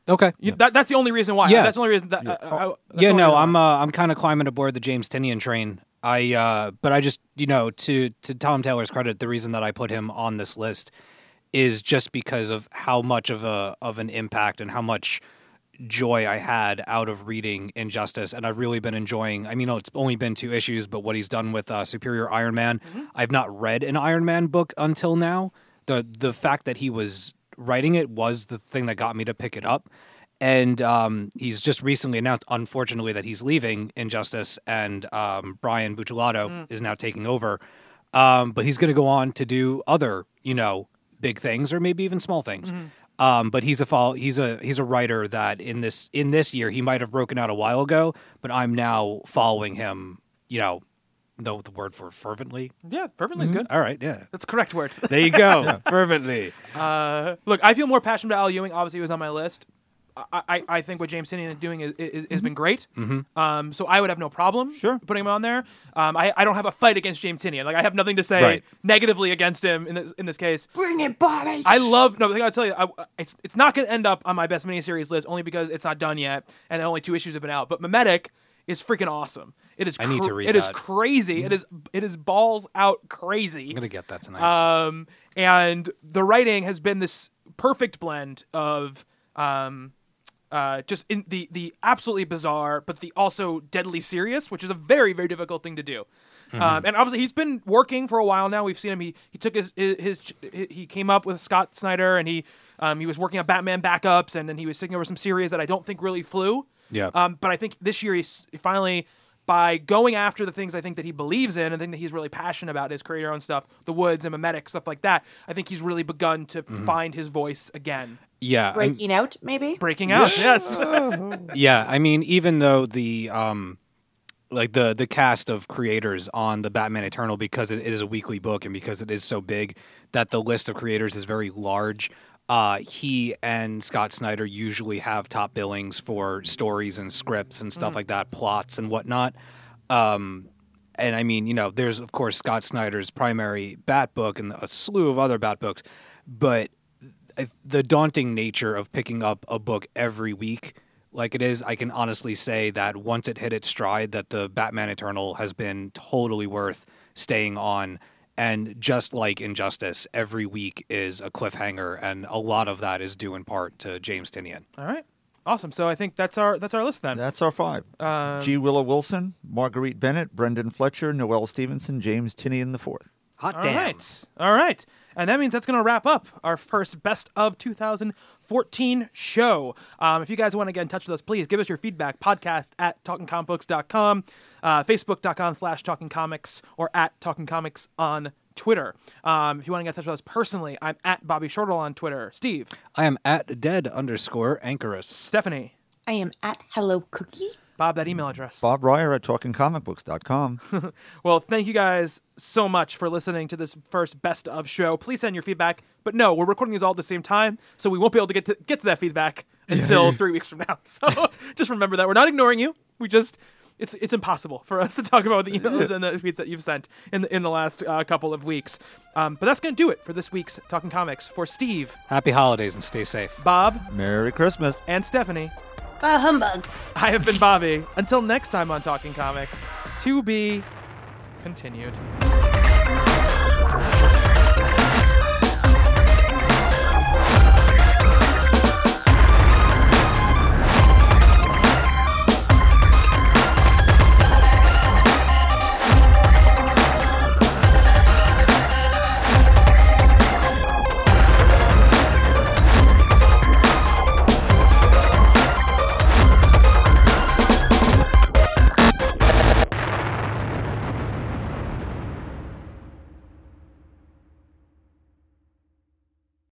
Okay. You, that, that's the only reason why. Yeah. That's the only reason. That, uh, I- I- yeah, no, I'm uh, I'm kind of climbing aboard the James Tynion train. I uh, but I just you know to to Tom Taylor's credit, the reason that I put him on this list is just because of how much of a of an impact and how much joy I had out of reading Injustice, and I've really been enjoying. I mean, it's only been two issues, but what he's done with uh, Superior Iron Man, I've not read an Iron Man book until now. the The fact that he was writing it was the thing that got me to pick it up. And um, he's just recently announced, unfortunately, that he's leaving Injustice, and um, Brian Buccellato is now taking over. Um, but he's going to go on to do other, you know, big things or maybe even small things. Um, but he's a follow, he's a he's a writer that in this in this year he might have broken out a while ago, but I'm now following him. You know, the the word for fervently. yeah, fervently is good. All right, yeah. That's the correct word. There you go, fervently. Uh, look, I feel more passionate about Al Ewing. Obviously, he was on my list. I, I, I think what James Tynion is doing is, is, has been great. Mm-hmm. Um, so I would have no problem Sure. putting him on there. Um, I, I don't have a fight against James Tynion. Like I have nothing to say Right. negatively against him in this in this case. Bring it, Bobby. I love no. The thing I'll tell you, I, it's it's not going to end up on my best miniseries list only because it's not done yet and only two issues have been out. But Memetic is freaking awesome. It is. I need to cr- read It is that. crazy. It is. It is balls out crazy. I'm gonna get that tonight. Um, and the writing has been this perfect blend of um, uh, just in the the absolutely bizarre, but the also deadly serious, which is a very very difficult thing to do. Um, and obviously he's been working for a while now. We've seen him. He he took his his, his he came up with Scott Snyder, and he um, he was working on Batman backups, and then he was taking over some series that I don't think really flew. Yeah. Um, but I think this year he's finally by going after the things I think that he believes in and think that he's really passionate about, his creator own stuff, the woods and memetic stuff like that. I think he's really begun to find his voice again, yeah, I'm- breaking out, maybe. breaking out. yes. yeah i mean even though the um like the the cast of creators on the batman eternal because it, it is a weekly book and because it is so big that the list of creators is very large uh, he and Scott Snyder usually have top billings for stories and scripts and stuff like that, plots and whatnot. Um, and I mean, you know, there's of course Scott Snyder's primary Bat book and a slew of other Bat books, but the daunting nature of picking up a book every week like it is i can honestly say that once it hit its stride that the batman eternal has been totally worth staying on and just like injustice every week is a cliffhanger and a lot of that is due in part to james tynion All right. Awesome. So I think that's our that's our list then. That's our five. Um, G. Willow Wilson, Marguerite Bennett, Brendan Fletcher, Noelle Stevenson, James Tynion the fourth. hot All damn right. All right. And that means that's going to wrap up our first best of 2014 show. Um, if you guys want to get in touch with us, please give us your feedback. Podcast at talkingcomicbooks.com, uh, facebook.com slash talkingcomics, or at talkingcomics on Twitter. Um, if you want to get in touch with us personally, I'm at Bobby Shortle on Twitter. Steve, i am at dead underscore anchorus Stephanie, I am at Hello Cookie. Bob, that email address. Bob Reyer at talkingcomicbooks.com. Well, thank you guys so much for listening to this first best of show. Please send your feedback. But no, we're recording these all at the same time, so we won't be able to get to get to that feedback until three weeks from now. So just remember that we're not ignoring you. We just it's it's impossible for us to talk about the emails and the tweets that you've sent in the, in the last uh, couple of weeks. Um, but that's going to do it for this week's Talking Comics. For Steve, Happy holidays and stay safe. Bob, Merry Christmas. and Stephanie, Bah humbug. I have been Bobby. Until next time on Talking Comics, to be continued.